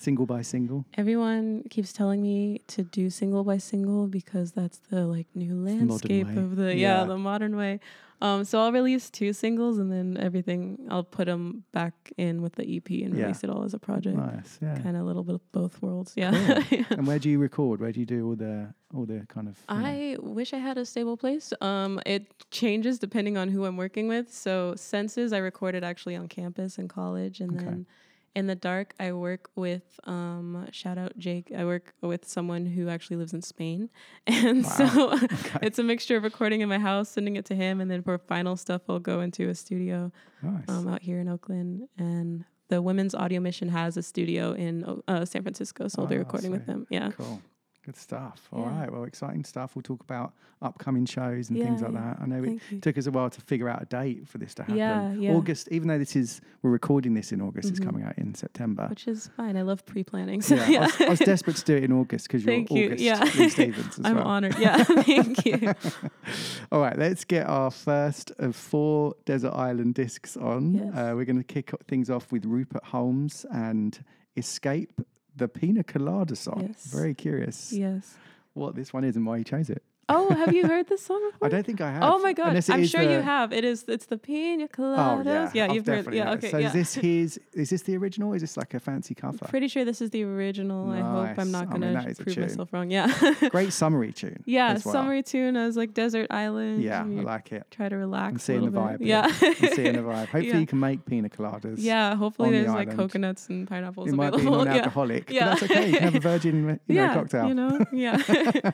single by single? Everyone keeps telling me to do single by single because that's the like new landscape way. of the yeah. Yeah. the modern way. Um, so I'll release two singles and then everything I'll put them back in with the EP and Yeah. release it all as a project. Nice, yeah. Kind of a little bit of both worlds. Yeah. Cool. and where do you record? Where do you do all the all the kind of? you know- I wish I had a stable place. Um, it changes depending on who I'm working with. So senses I recorded actually on campus in college, and Okay. then in the dark I work with um, shout out Jake. I work with someone who actually lives in Spain, and Wow. so Okay. it's a mixture of recording in my house, sending it to him, and then for final stuff I'll go into a studio Nice. um, out here in Oakland and. The Women's Audio Mission has a studio in uh, San Francisco, so I'll be recording with them. Yeah. Cool. Good stuff. All Yeah. right. Well, exciting stuff. We'll talk about upcoming shows and things like yeah. that. I know Thank it you. took us a while to figure out a date for this to happen. Yeah, yeah. August, even though this is, we're recording this in August, it's Mhm. coming out in September. Which is fine. I love pre-planning. So yeah, yeah. I, was, I was desperate to do it in August because you're Thank you. August Yeah. Lee Stevens as I'm well. honored. Yeah, thank you. All right, let's get our first of four Desert Island discs on. Yes. Uh, we're going to kick things off with Rupert Holmes and Escape, the Pina Colada song. Yes. Very curious Yes. what this one is and why you chose it. Oh, have you heard this song before? I don't think I oh have. Oh my god! I'm sure you have. It is. It's the Pina Oh yeah, yeah, I've you've heard. Yeah, okay. So yeah. is this his? Is this the original? Or is this like a fancy cover? Pretty sure this is the original. Nice. I hope I'm not I mean, gonna that is a prove myself wrong. Yeah. Great summary tune. Yeah, well. summary tune. I was like desert island. Yeah, I like it. Try to relax. I'm seeing the vibe. bit. Yeah. I'm seeing the vibe. Hopefully Yeah. you can make pina coladas. Yeah, hopefully on the there's like coconuts and pineapples It might be non-alcoholic, Yeah. but that's okay. You can have a virgin, you know, cocktail. You know, yeah.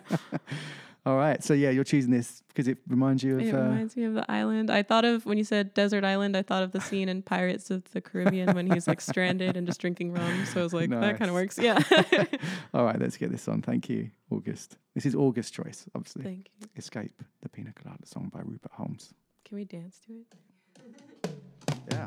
All right. So yeah, you're choosing this because it reminds you of. It uh, reminds me of the island. I thought of when you said desert island. I thought of the scene in Pirates of the Caribbean when he's like stranded and just drinking rum. So I was like, that kind of works. Yeah. All right, let's get this on. Thank you, August. This is August choice, obviously. Thank you. Escape, the Pina Colada song by Rupert Holmes. Can we dance to it? Yeah.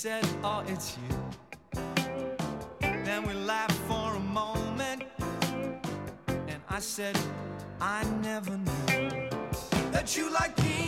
said, Oh, it's you. Then we laughed for a moment, and I said, I never knew that you like pina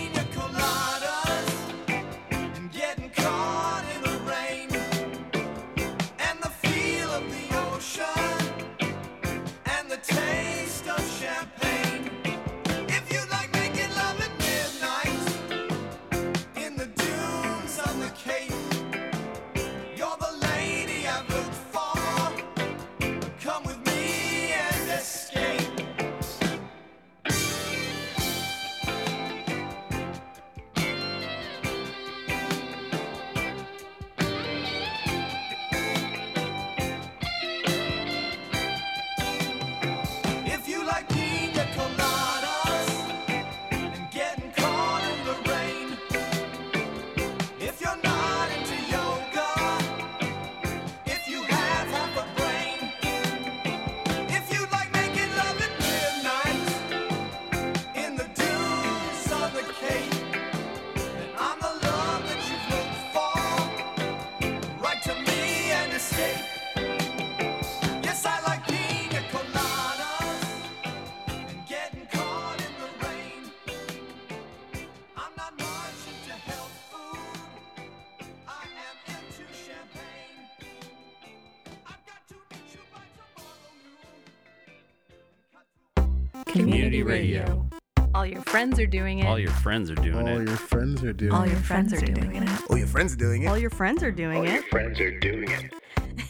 Community radio. All your friends are doing it. All your friends are doing it. All your friends are doing it. All it. your friends are doing it. All your friends are doing it. All your friends are doing it. friends are doing it.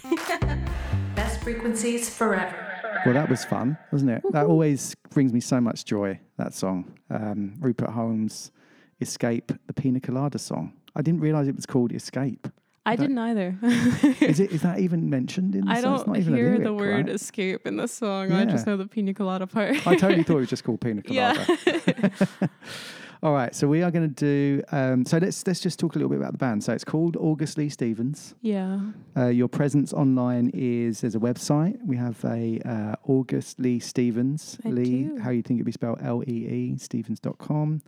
Best frequencies forever. Well, that was fun, wasn't it? That always brings me so much joy. That song, um, Rupert Holmes' "Escape," the Pina Colada song. I didn't realize it was called "Escape." I didn't either. is it? Is that even mentioned in the I song? It's don't not even a hear the word right? escape in the song. I just know the pina colada part. I totally thought it was just called Pina Colada. Yeah. All right, so we are going to do. Um, so let's let's just talk a little bit about the band. So it's called August Lee Stevens. yeah. Uh, your presence online is there's a website. We have a uh, August Lee Stevens. I Lee, do. how you think it'd be spelled L E E Stevens.com.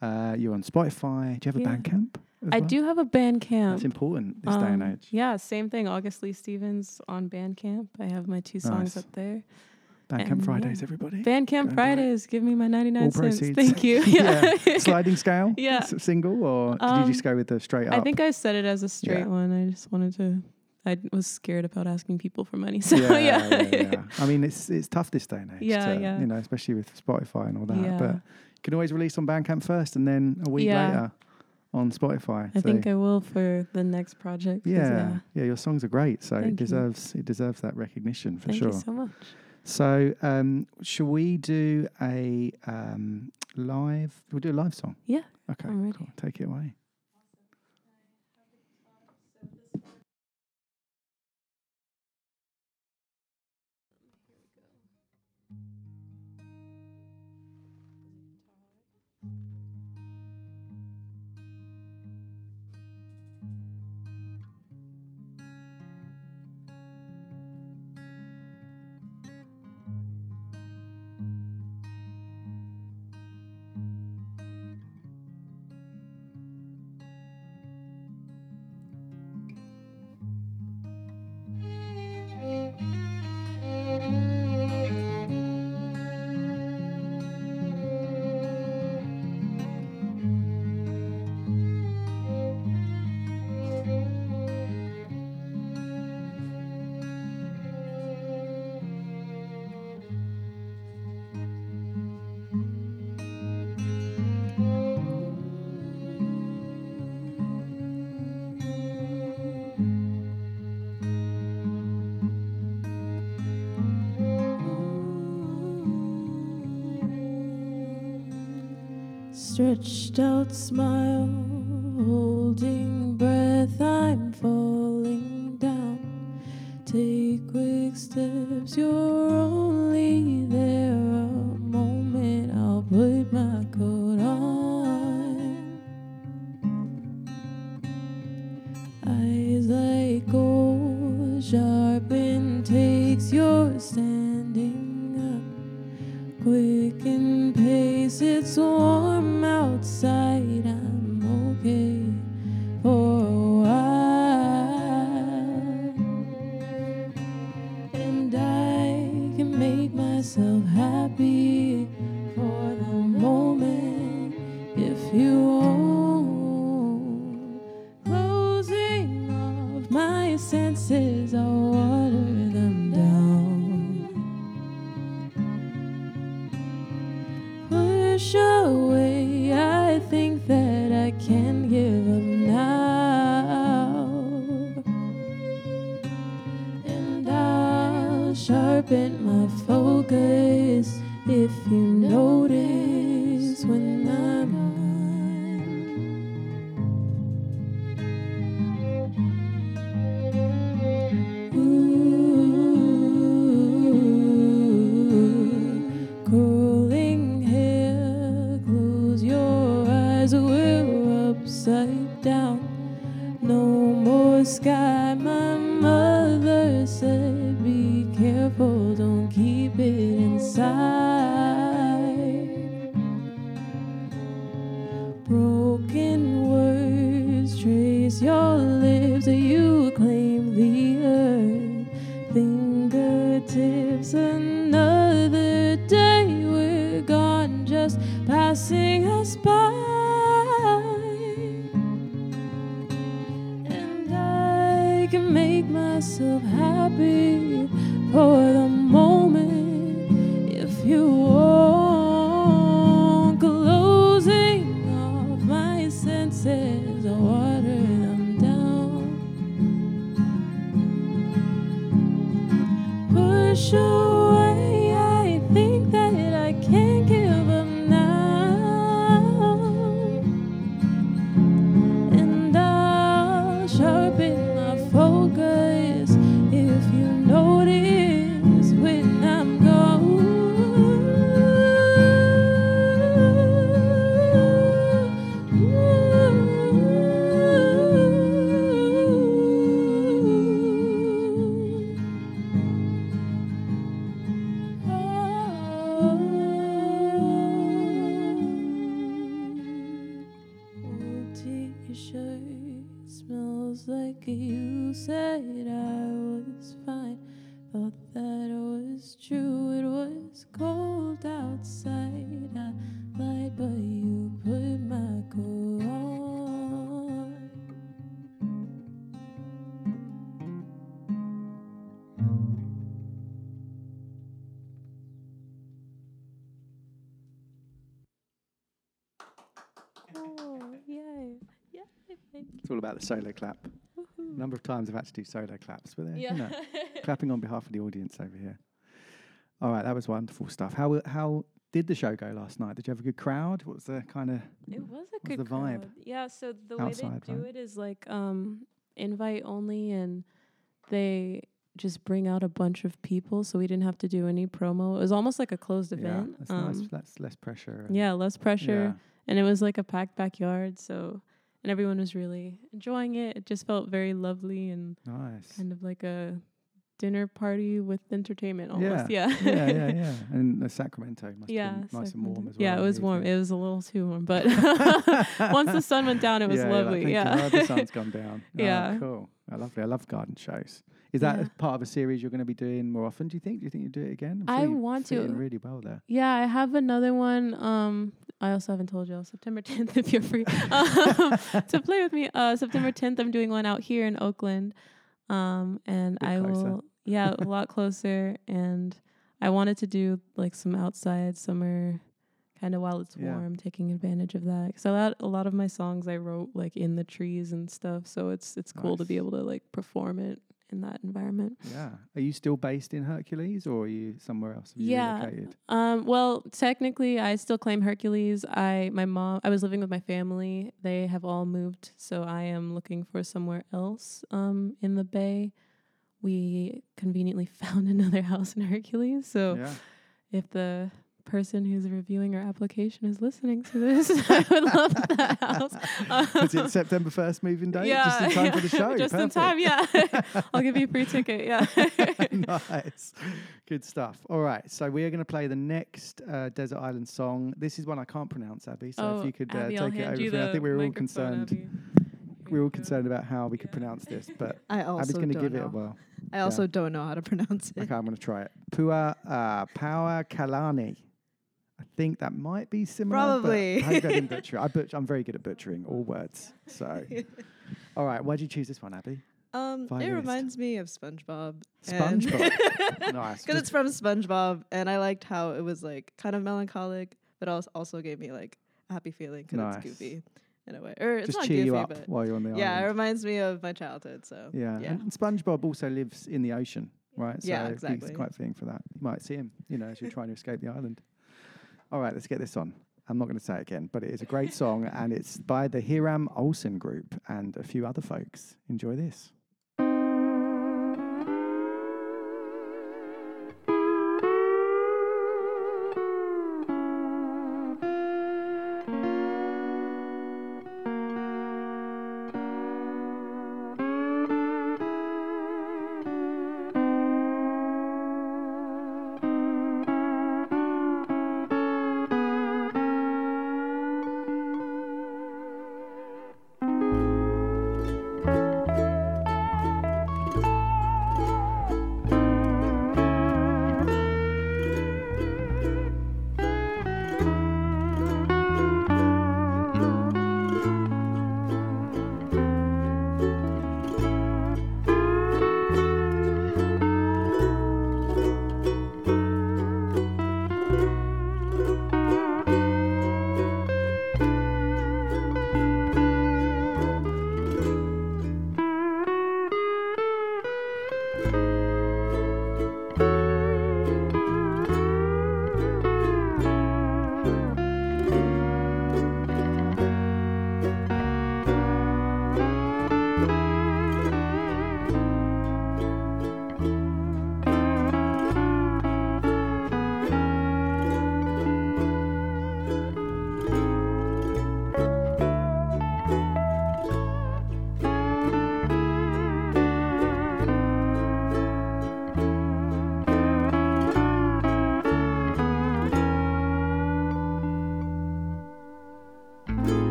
Uh, you're on Spotify. Do you have a Yeah. Bandcamp? I well? do have a Bandcamp. That's important this day and Um, age. Yeah, same thing. August Lee Stevens on Bandcamp. I have my two songs Nice. up there. Bandcamp And, Fridays, yeah. everybody. Bandcamp Go and buy it. Fridays. Give me my 99 All cents. proceeds. Thank you. yeah. Sliding scale? Yeah. Single? Or did you Um, just go with the straight up? I think I said it as a straight Yeah. one. I just wanted to. I was scared about asking people for money. So yeah, yeah. I mean, it's it's tough this day and age. Yeah, to, yeah. You know, especially with Spotify and all that. Yeah. But you can always release on Bandcamp first, and then a week later on Spotify. I So, think I will for the next project. yeah, yeah, Your songs are great, so it Thank you. deserves it deserves that recognition for Thank sure. you so much. So, um, shall we do a um, live? We'll do a live song. Yeah. Okay. I'm ready. Cool. Take it away. Stretched out smile, holding breath, I'm falling down. Take quick steps, you're only there a moment. I'll put my coat on. Eyes like gold, sharpen takes your standing up. Quicken pace, it's warm outside. About the solo clap. A number of times I've had to do solo claps, but Yeah. you know, clapping on behalf of the audience over here. All right, that was wonderful stuff. How how did the show go last night? Did you have a good crowd? What was the kind of It was a good the vibe? crowd. Yeah, so the way they do vibe. it is like um invite only and they just bring out a bunch of people so we didn't have to do any promo. It was almost like a closed event. Yeah, that's nice. um, That's less pressure. yeah, less pressure. Yeah. And it was like a packed backyard, so and everyone was really enjoying it. It just felt very lovely and Nice. kind of like a dinner party with entertainment almost. Yeah, Yeah. yeah, yeah, yeah. And the Sacramento must yeah, nice and warm as well. Yeah, it was warm. It was a little too warm, but once the sun went down, it was Yeah, like, lovely. You, yeah, the sun's gone down. Oh, Yeah. cool. Oh, I love it. I love garden shows. Is that Yeah. a part of a series you're going to be doing more often? Do you think? Do you think you'll do it again? I sure you want to. really well there. Yeah, I have another one. Um, I also haven't told y'all September 10th if you're free um, to play with me. Uh, September 10th, I'm doing one out here in Oakland, um, and I closer. will. Yeah, a lot closer. And I wanted to do like some outside summer, kind of while it's Yeah. warm, taking advantage of that. Because a lot, a lot of my songs I wrote like in the trees and stuff, so it's it's cool to be able to like perform it in that environment. Yeah. Are you still based in Hercules or are you somewhere else? You yeah. Um, well, technically, I still claim Hercules. I my mom. I was living with my family. They have all moved, so I am looking for somewhere else. Um, in the Bay, we conveniently found another house in Hercules. So, Yeah. if the person who's reviewing our application is listening to this, I would love that house. Is it September 1st moving date? Yeah, Just in time for the show. Just in time, yeah. I'll give you a free ticket. Yeah. nice. Good stuff. All right. So we are going to play the next uh, Desert Island song. This is one I can't pronounce, Abby. So Oh, if you could uh, Abby, I'll take it over for. I think we were all concerned. Abby. We were all concerned about how we could pronounce this, but I Abby's going to don't give it a know. whirl. I also don't know how to pronounce it. Okay, I'm going to try it. Pua uh, Pauakalani. I think that might be similar. but Probably. I hope I didn't butcher it. I butch- I'm very good at butchering all words. So, all right. Why did you choose this one, Abby? Um, it reminds me of SpongeBob. SpongeBob. Nice. Because it's from SpongeBob, and I liked how it was like kind of melancholic, but also gave me like a happy feeling because Nice. it's goofy in a way. Or it's Just not cheer goofy, you up but while you're on the yeah, island. it reminds me of my childhood. So Yeah. yeah. And SpongeBob also lives in the ocean, right? So Yeah, He's exactly. quite fitting for that. You might see him, you know, as you're trying to escape the island. All right, let's get this on. I'm not going to say it again, but it is a great song, and it's by the Hiram Olsen Group and a few other folks. Enjoy this.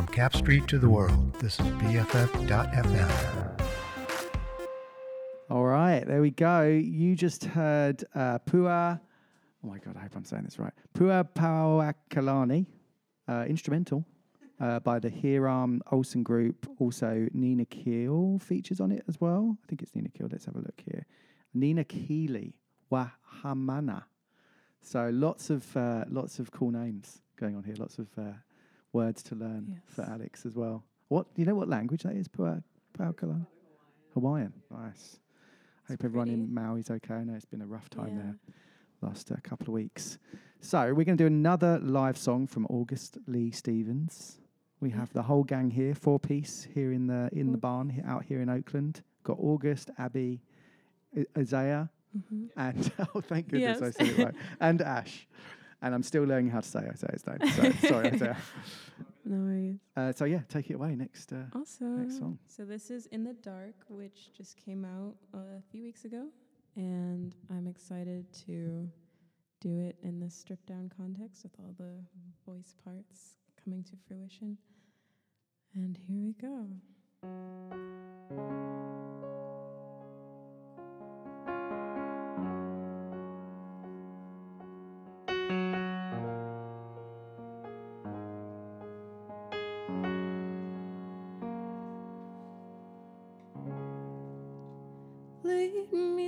From Capp Street to the world, this is BFF.FM. All right, there we go. You just heard uh, Pua. Oh my God, I hope I'm saying this right. Pua Pauakalani, uh, instrumental uh, by the Hiram Olsen Group. Also, Nina Keel features on it as well. I think it's Nina Keel. Let's have a look here. Nina Keeley, Wahamana. So lots of uh, lots of cool names going on here. Lots of uh, words to learn for Alex as well. What do you know? What language that is? Pua Pauakalani. Hawaiian. Nice. I hope everyone in Maui's okay. I know it's been a rough time there last uh, couple of weeks. So we're going to do another live song from August Lee Stevens. We have the whole gang here, four piece here in the in the barn he- out here in Oakland. Got August, Abby, I- Isaiah, Mhm. and oh, thank goodness I said it right, and Ash. And I'm still learning how to say Isaiah's name. So, sorry, Isaiah. No worries. Uh, so yeah, take it away. Next, uh, Awesome. next song. So this is In the Dark, which just came out a few weeks ago, and I'm excited to do it in this stripped down context with all the voice parts coming to fruition. And here we go.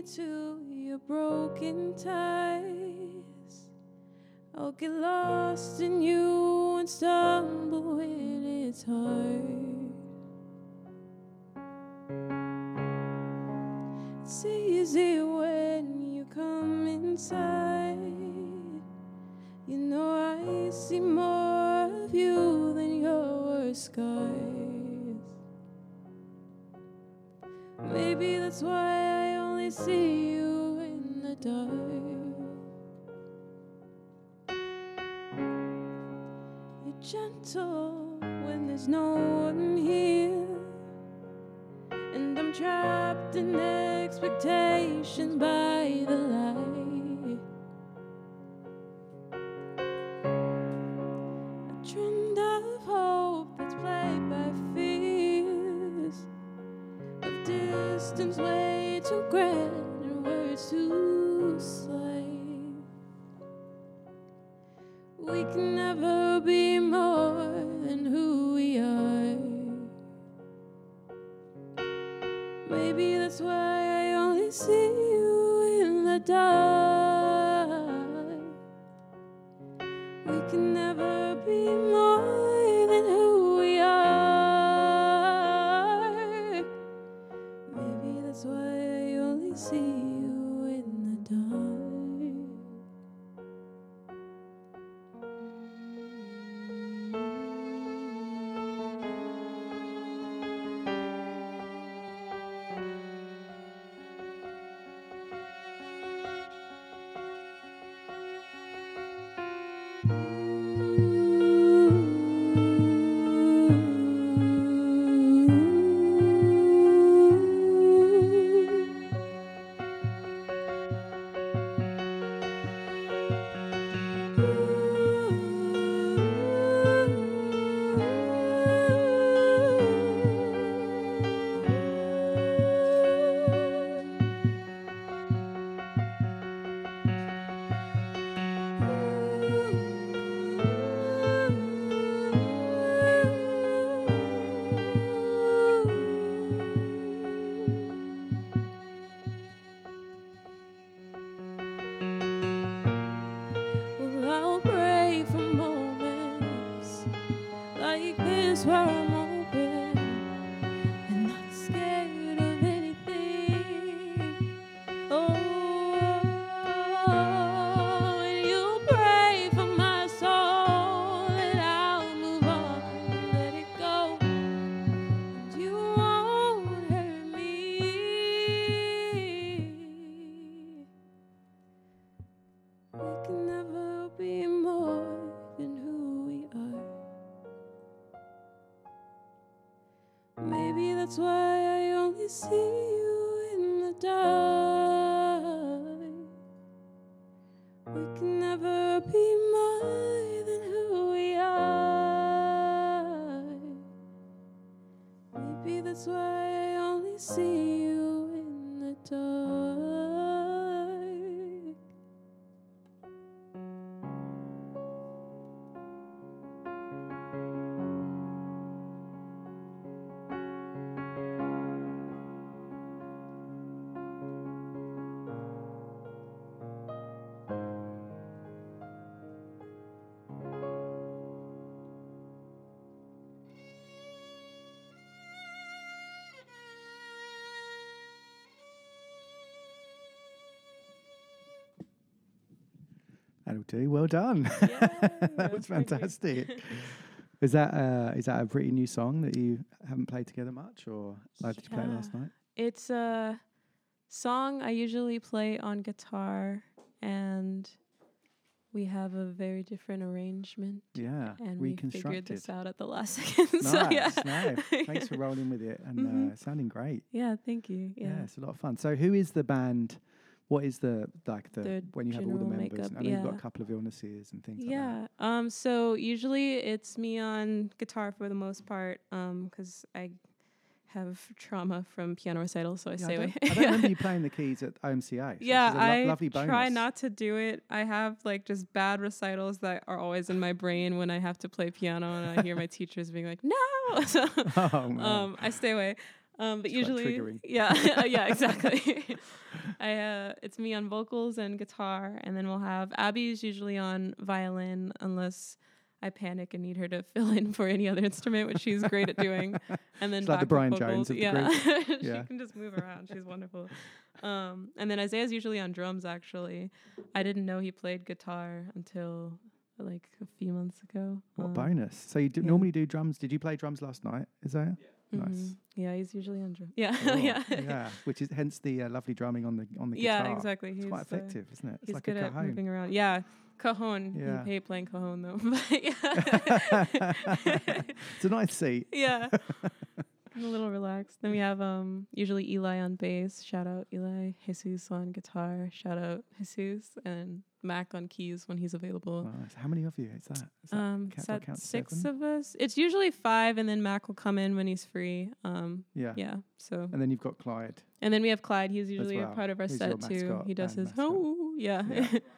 To your broken ties. I'll get lost in you and stumble when it's hard. It's easy when you come inside. You know I see more of you than your worst scars. Maybe that's why see you in the dark. You're gentle when there's no one here. And I'm trapped in expectations by see you in the dark. That'll do. Well done. that was fantastic. Is that uh, is that a pretty new song that you haven't played together much, or like did you play it last night? It's a song I usually play on guitar, and we have a very different arrangement. Yeah, and we figured this out at the last second. so yeah, nice. Thanks for rolling with it and Mhm. uh, sounding great. Yeah, thank you. Yeah. Yeah. it's a lot of fun. So, who is the band? What is the like the, The when you have all the members? makeup, I know you've got a couple of illnesses and things like that. Yeah. Um. So usually it's me on guitar for the most part. Um. Because I have trauma from piano recitals, so I Yeah, stay I away. I don't remember you playing the keys at OMCA. so yeah, this is a lo- I try not to do it. I have like just bad recitals that are always in my brain when I have to play piano, and I hear my teachers being like, "No," so Oh, man. um, I stay away. Um, but It's quite usually, triggering. yeah, yeah, exactly. I uh, it's me on vocals and guitar, and then we'll have Abby's usually on violin, unless I panic and need her to fill in for any other instrument, which she's great at doing. And then It's like the Brian vocals. Jones of the yeah, group. she Yeah. can just move around. She's wonderful. Um, and then Isaiah's usually on drums. Actually, I didn't know he played guitar until like a few months ago. What Um, bonus! So you do, yeah. normally do drums. Did you play drums last night? Is nice? mhm. Yeah, he's usually on drums. Yeah, Oh, yeah, yeah. Which is hence the uh, lovely drumming on the on the Yeah, guitar. exactly. It's quite He's, uh, effective, isn't it? It's He's like good a at moving around. Yeah, cajon. Yeah. He hate playing cajon though. but yeah. it's a nice seat. yeah. I'm a little relaxed. Then we have um usually Eli on bass. Shout out Eli. Jesus on guitar. Shout out Jesus and Mac on keys when he's available. How many of you is that? Is that Um, count- do count six seven? of us. It's usually five, and then Mac will come in when he's free. Um, Yeah. yeah. So And then you've got Clyde. and then we have Clyde. He's usually well. a part of our He's set too. He does his mascot. oh yeah. Yeah.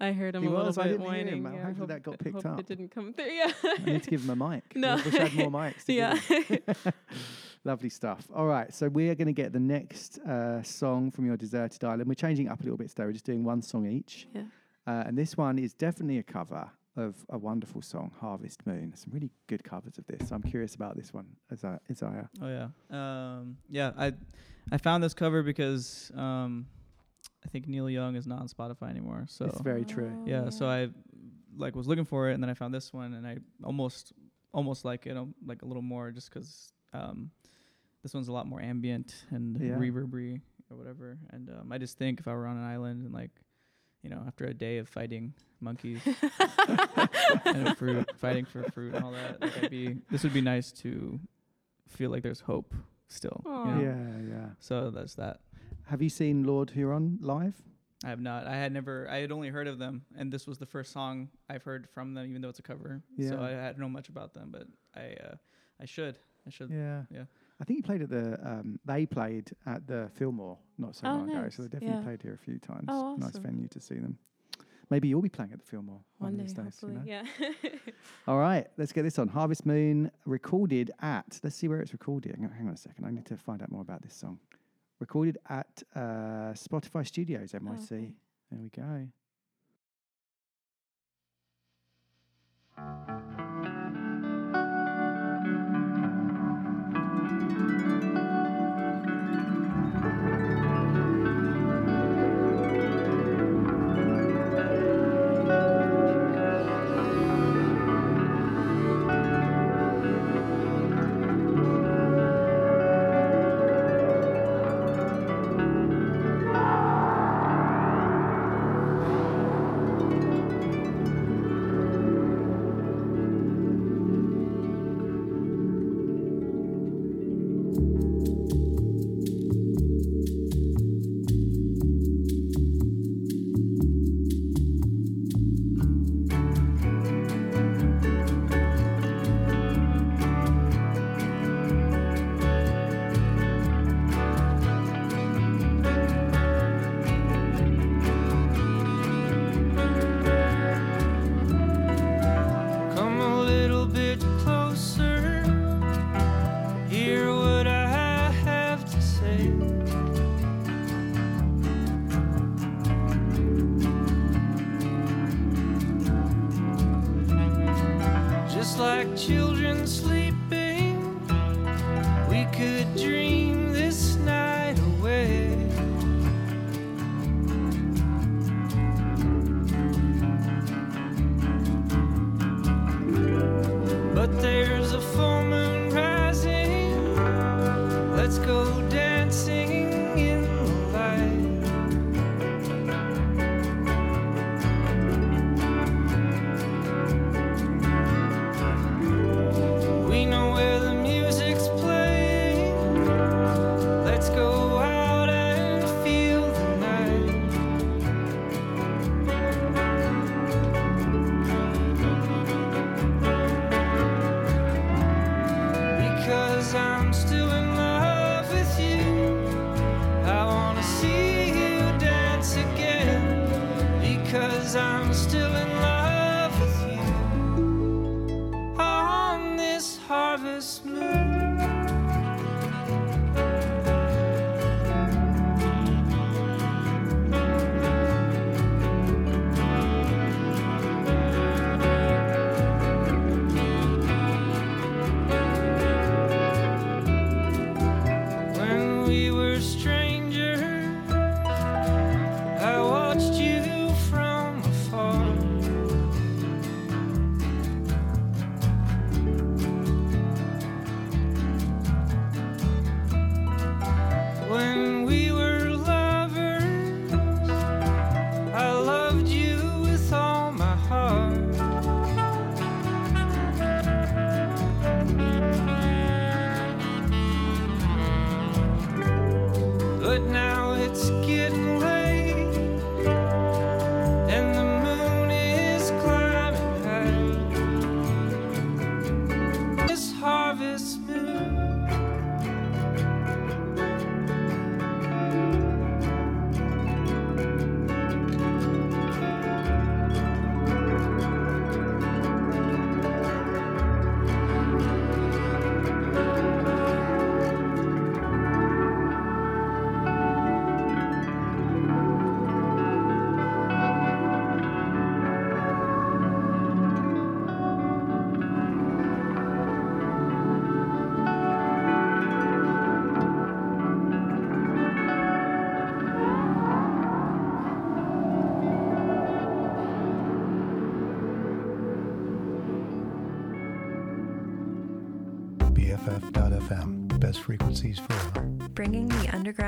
I heard him He a little was, I bit didn't hear him. whining. I Yeah, hopefully hope that got picked hope up. It didn't come through. Yeah. I need to give him a mic. No. Wish I had more mics. Yeah. Lovely stuff. All right, so we are going to get the next uh, song from your deserted island. We're changing up a little bit today. We're just doing one song each. Yeah. Uh, and this one is definitely a cover of a wonderful song, Harvest Moon. Some really good covers of this. So I'm curious about this one, Isaiah. Isaiah. Oh yeah, um, yeah. I I found this cover because um, I think Neil Young is not on Spotify anymore. So It's very true. Yeah, so I like was looking for it, and then I found this one, and I almost almost like it, um, like a little more, just because um, this one's a lot more ambient and Yeah. reverbery or whatever. And um, I just think if I were on an island and like, you know, after a day of fighting monkeys and fruit, fighting for fruit and all that, like I'd be. This would be nice to feel like there's hope still. you know? Yeah, yeah. So that's that. Have you seen Lord Huron live? I have not. I had never. I had only heard of them, and this was the first song I've heard from them, even though it's a cover. Yeah. So Yeah. I had know much about them, but I, uh, I should. I should. Yeah. Yeah. I think he played at the. Um, they played at the Fillmore not so Oh, long ago, so they definitely Yeah. played here a few times. Oh, Nice venue to see them. Maybe you'll be playing at the Fillmore one, One of day, these days. you know? Yeah. All right, let's get this on. Harvest Moon, recorded at. Let's see where it's recorded. Hang on- a second. I need to find out more about this song. Recorded at uh, Spotify Studios, NYC. okay. There we go. Children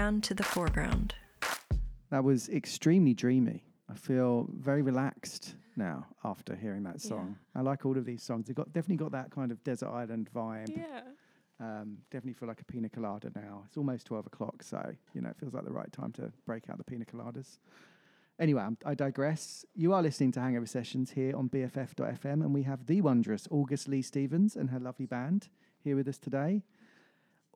underground to the foreground. That was extremely dreamy. I feel very relaxed now after hearing that song. I like all of these songs. They've got definitely got that kind of desert island vibe. Yeah. Um, definitely feel like a pina colada now. It's almost 12 o'clock, so, you know, it feels like the right time to break out the pina coladas. Anyway, I digress. You are listening to Hangover Sessions here on BFF.fm, and we have the wondrous August Lee Stevens and her lovely band here with us today.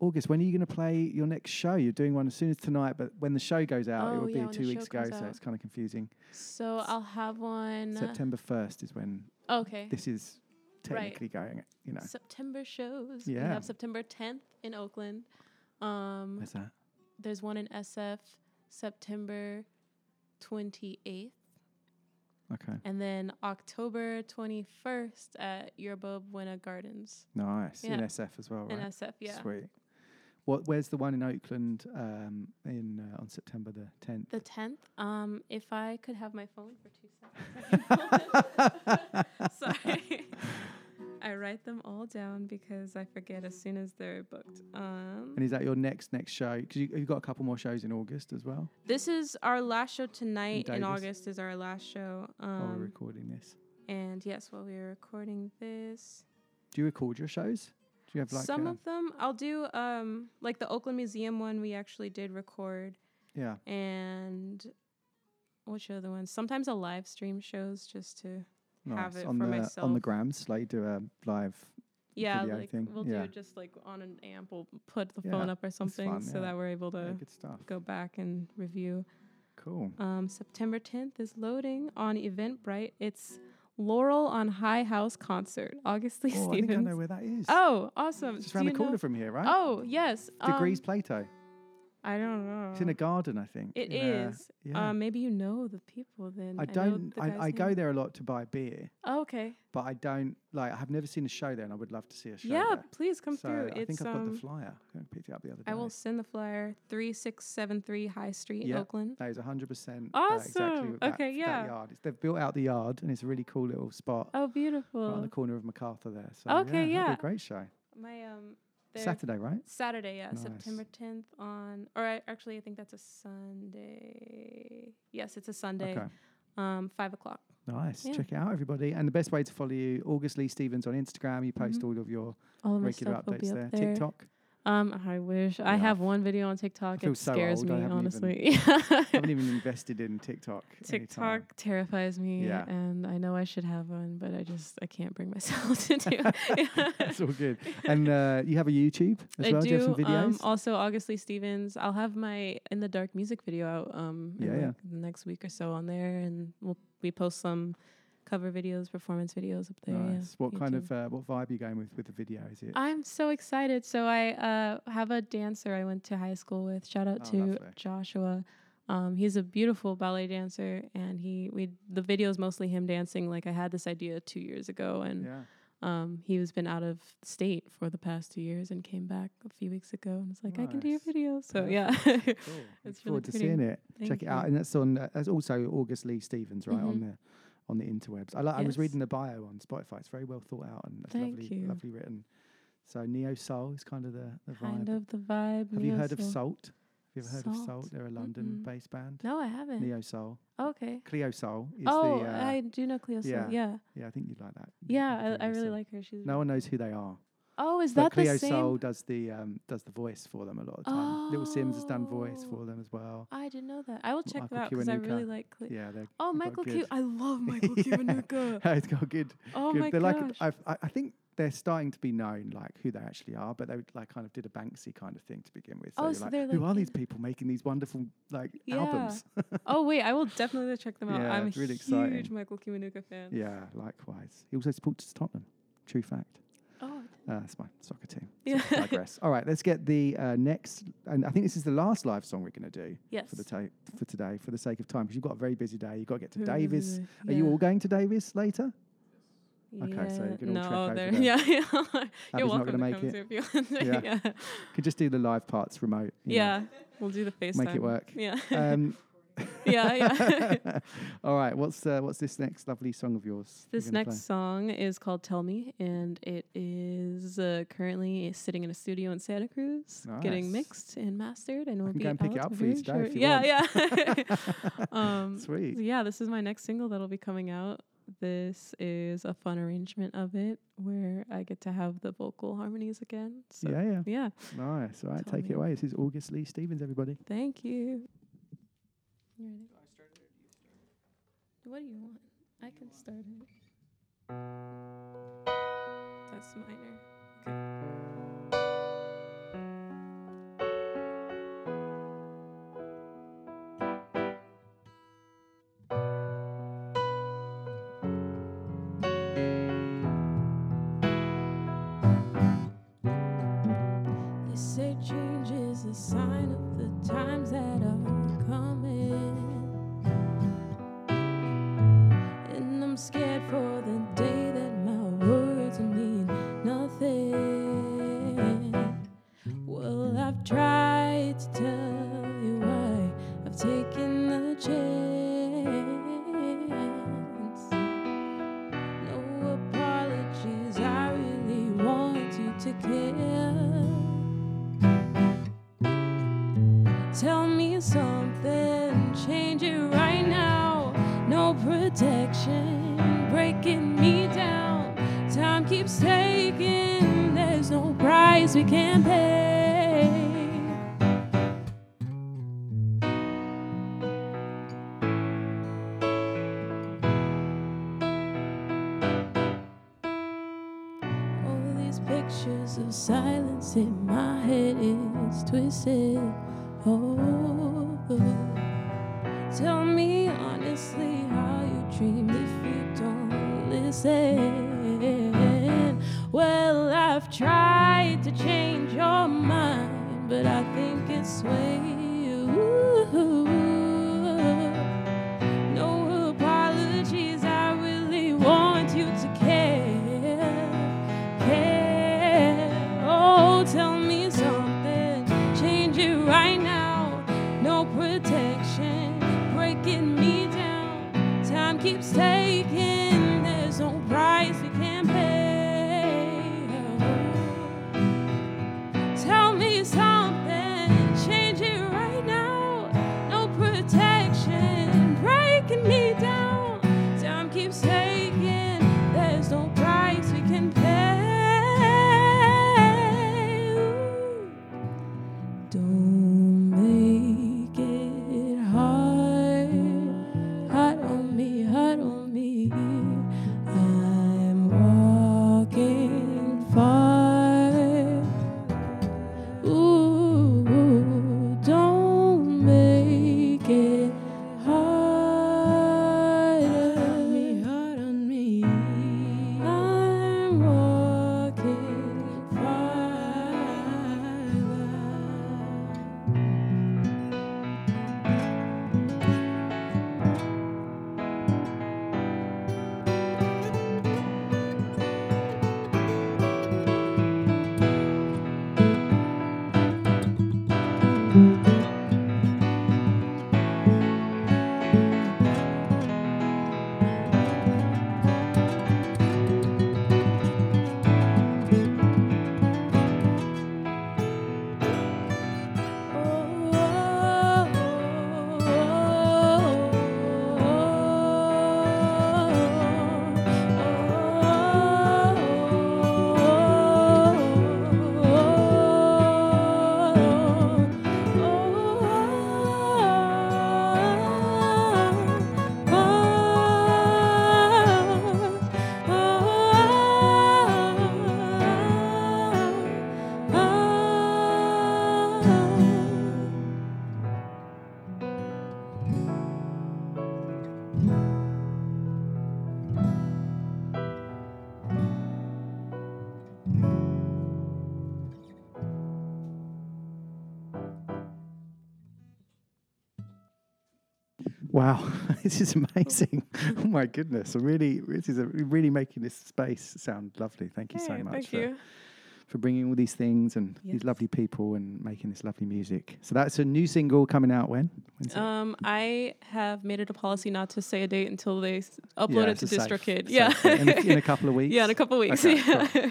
August, when are you going to play your next show? You're doing one as soon as tonight, but when the show goes out, it Oh, will yeah, be two weeks ago, so out. it's kind of confusing. So I'll have one. uh, September 1st is when Okay. this is Right. technically going, you know. September shows. Yeah. We have September 10th in Oakland. Um, Where's that? There's one in SF September 28th. Okay. And then October 21st at Yerba Buena Gardens. Nice. Yeah. In SF as well, right? In SF, yeah. Sweet. What? Where's the one in Oakland um, in uh, on September the 10th? The 10th. Um, if I could have my phone for two seconds. I can pull it. Sorry. I write them all down because I forget as soon as they're booked. Um, And is that your next next show? Because you, you've got a couple more shows in August as well. this is our last show tonight in Davis. August is our last show. while we're Um, recording this. and yes, while we are recording this, Do you record your shows? Do you have like some a- of them I'll do. Um, like the Oakland Museum one, we actually did record. Yeah. And which other ones? Sometimes a live stream shows just to have it on for the myself. on the grams? Like do a live yeah, video like thing. we'll yeah. do just like on an amp. We'll put the Yeah, phone up or something fun, so yeah. that we're able to go back and review. Cool. Um, September 10th is loading on Eventbrite. It's Laurel on High House concert. August Lee Oh, I Stevens. think I know where that is. Oh, awesome. Just Do around the corner know- from here, right? Oh, yes. Degrees um, Plato. I don't know. It's in a garden, I think. It is. a- yeah. Um, maybe you know the people then. I don't. the I, I go there a lot to buy beer, Oh, okay. but I don't like. I have never seen a show there, and I would love to see a show. Yeah, there. please come so through. I It's think I've got um, the flyer. I picked it up the other day. I will send the flyer. Three six seven three High Street, yeah, Oakland. That is 100% exactly Awesome. that, Okay, that yeah. yard. It's, they've built out the yard, and it's a really cool little spot Oh, beautiful. right on the corner of MacArthur there. So Okay, yeah, yeah. a great show. My um. They're- Saturday, right? Saturday, yeah, Nice. September tenth on, or I, actually, I think that's a Sunday. Yes, it's a Sunday. Okay. Um, five o'clock. Nice. Yeah. Check it out, everybody. And the best way to follow you, August Lee Stevens on Instagram. You post Mhm. all of your All of regular stuff will be updates up there. there. TikTok. Um, I wish I have one video on TikTok. It so scares old. Me, honestly. Even, I haven't even invested in TikTok. TikTok terrifies me, Yeah. and I know I should have one, but I just I can't bring myself to do. it. That's all good. And uh, you have a YouTube as I well. do. you have some Um, videos? also, August Lee Stevens. I'll have my in the dark music video out. Um, Yeah, like yeah. the next week or so on there, and we'll we post some cover videos, performance videos up there. yeah, nice. what kind of uh, what vibe are you going with with the video? Is it? I'm so excited. So I uh, have a dancer I went to high school with. Shout out Oh, to lovely. Joshua. Um, he's a beautiful ballet dancer, and he we the video is mostly him dancing. Like I had this idea two years ago, and Yeah. um, he has been out of state for the past two years and came back a few weeks ago, and was like, I can do your Nice. video. So yeah. Cool. Look it's really forward to pretty. seeing it. Thank Check it out, and that's on. Uh, that's also August Lee Stevens, right on Mhm. The on the interwebs. I like. I was Yes. reading the bio on Spotify. It's very well thought out and that's Thank lovely, you. lovely written. So neo soul is kind of the, the Kind vibe. of the vibe. Have you heard of neo-soul. Sault? Have you ever heard of Sault? Sault? They're a London-based band. No, I haven't. Neo Soul. Okay. Cleo Sol is oh, the. Uh, I do know Cleo Sol. yeah, Yeah. yeah. I think you'd like that. Yeah, I, I really like her. She's No one knows who they are. Oh, is but that the Cleo same? Soul does the um, does the voice for them a lot of the time. Little Simz has done voice for them as well. I didn't know that. I will check Michael that out because I really like. Cleo. Yeah, they're Oh, they've got Michael. Q. I love Michael Kiwanuka. it's got good. Oh good. my they're like gosh. I've, I I think they're starting to be known like who they actually are, but they like kind of did a Banksy kind of thing to begin with. Oh, so like, they're who like are these people making these wonderful like Yeah. albums? oh wait, I will definitely check them out. Yeah, I'm it's really a huge exciting. Michael Kiwanuka fan. yeah, likewise. He also supports Tottenham. True fact. Uh, that's my soccer team. Yeah. So I digress. All right, let's get the uh, next, and I think this is the last live song we're going to do for the Yes. ta- for today, for the sake of time, because you've got a very busy day. You've got to get to Davis. busy, Are you all going to Davis later? Okay, so Yeah, you can all no, trek over there- yeah, yeah. You're not welcome gonna make come it. too if you want. yeah. yeah. Could just do the live parts remote. you know. Yeah, we'll do the FaceTime. Make it work. Yeah. Um, Yeah, yeah. all right. What's uh, what's this next lovely song of yours? This next play? song is called "Tell Me," and it is uh, currently sitting in a studio in Santa Cruz, getting mixed and mastered, and we'll be go and pick it out up for you today you yeah, want. yeah. um, Sweet. yeah, this is my next single that'll be coming out. This is a fun arrangement of it where I get to have the vocal harmonies again. So yeah, yeah, yeah. Nice. All right, Tell take me. it away. This is August Lee Stevens, everybody. Thank you. You ready? What do you want? I can start it. That's minor. They this is amazing. oh my goodness. I'm really, this is a, really making this space sound lovely. Thank you so much thank for, you. for bringing all these things and these lovely people and making this lovely music. So that's a new single coming out when? Um, I have made it a policy not to say a date until they s- upload Yeah, it to DistroKid. Yeah. In a- in a couple of weeks? Yeah, in a couple of weeks. Okay, yeah. cool.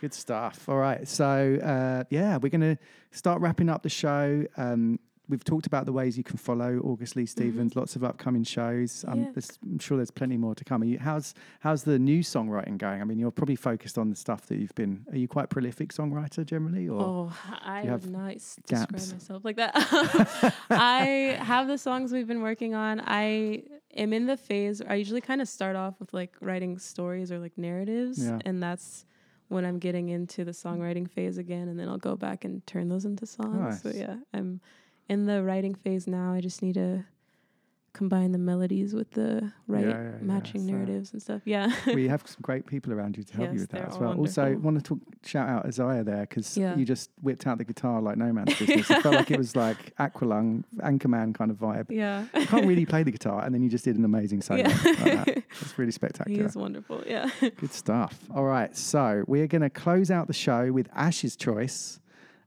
Good stuff. All right. So, uh, yeah, we're going to start wrapping up the show. Um, we've talked about the ways you can follow August Lee Stevens, lots of upcoming shows. Um, Yeah. I'm sure there's plenty more to come. Are you, how's, how's the new songwriting going? I mean, you're probably focused on the stuff that you've been. Are you quite prolific songwriter generally? Or Oh, I would have not gaps? describe myself like that. I have the songs we've been working on. I am in the phase. I usually kind of start off with like writing stories or like narratives, Yeah. and that's when I'm getting into the songwriting phase again, and then I'll go back and turn those into songs. So yeah, I'm in the writing phase now. I just need to combine the melodies with the right Yeah, yeah, yeah, matching so- narratives and stuff. Yeah. we have some great people around you to help you with that as well. Also, wonderful. want to talk, shout out Isaiah there because Yeah. you just whipped out the guitar like no man's business. it felt like it was like Aqualung, Anchorman kind of vibe. Yeah. you can't really play the guitar, and then you just did an amazing solo. Yeah. like that. It's really spectacular. is wonderful. Yeah. Good stuff. All right, so we're going to close out the show with Ash's choice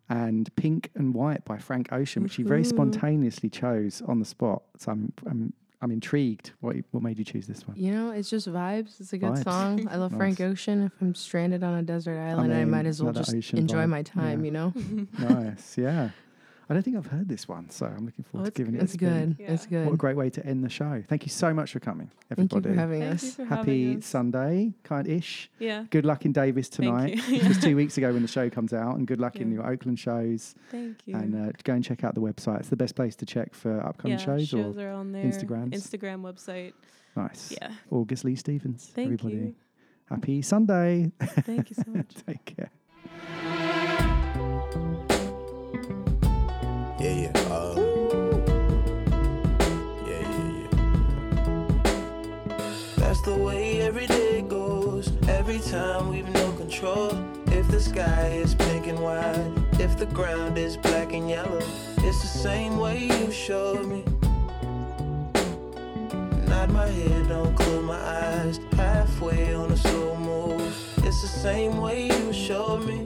and Pink and White by Frank Ocean, which he very spontaneously chose on the spot. So I'm I'm I'm intrigued. What what made you choose this one? You know, it's just vibes. It's a good Vibes. song. I love Frank Ocean. If I'm stranded on a desert island, I, mean, might as well just enjoy vibe. my time, Yeah. you know? nice, yeah. I don't think I've heard this one, so I'm looking forward Oh, to giving it. a It's spin. good. It's good. What a great way to end the show. Thank you so much for coming, everybody. Thank you everybody. for having Thank us. you for Happy having us. Sunday, kind-ish. Yeah. Good luck in Davis tonight. you. It was two weeks ago when the show comes out, and good luck in your Oakland shows. Thank you. And uh, go and check out the website. It's the best place to check for upcoming yeah, shows, shows or are on there. Instagrams. Instagram website. nice. Yeah. August Lee Stevens. Thank everybody. you. Happy Sunday. Thank you so much. Take care. The way every day goes. Every time we've no control. If the sky is pink and white, if the ground is black and yellow, it's the same way you showed me. Nod my head, don't close my eyes. Halfway on a slow move. It's the same way you showed me.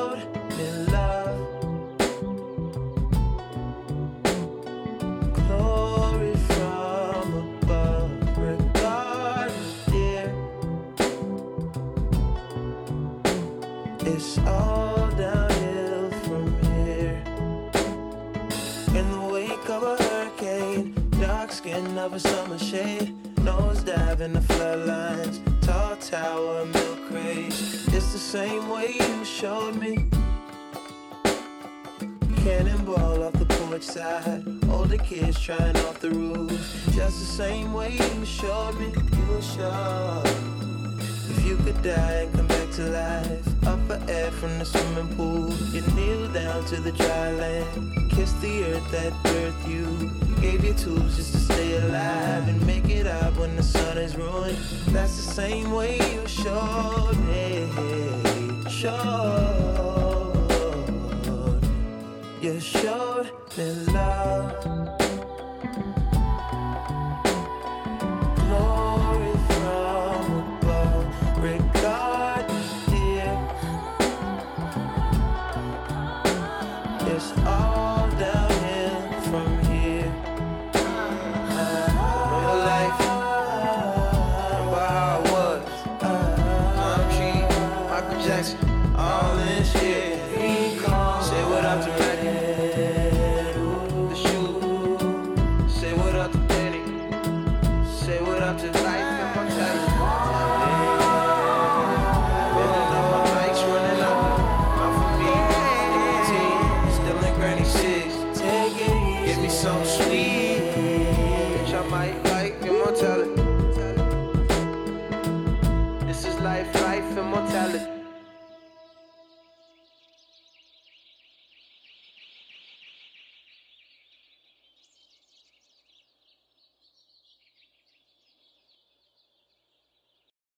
skin of a summer shade, nose dive in the floodlines, tall tower, milk crate. It's the same way you showed me. Cannonball off the porch side, older kids trying off the roof. Just the same way you showed me, you showed. If you could die and come back to life, up for air from the swimming pool, you kneel down to the dry land, kiss the earth that birthed you, gave you tools just to stay alive and make it up when the sun is ruined. That's the same way you showed me, showed, you showed me love.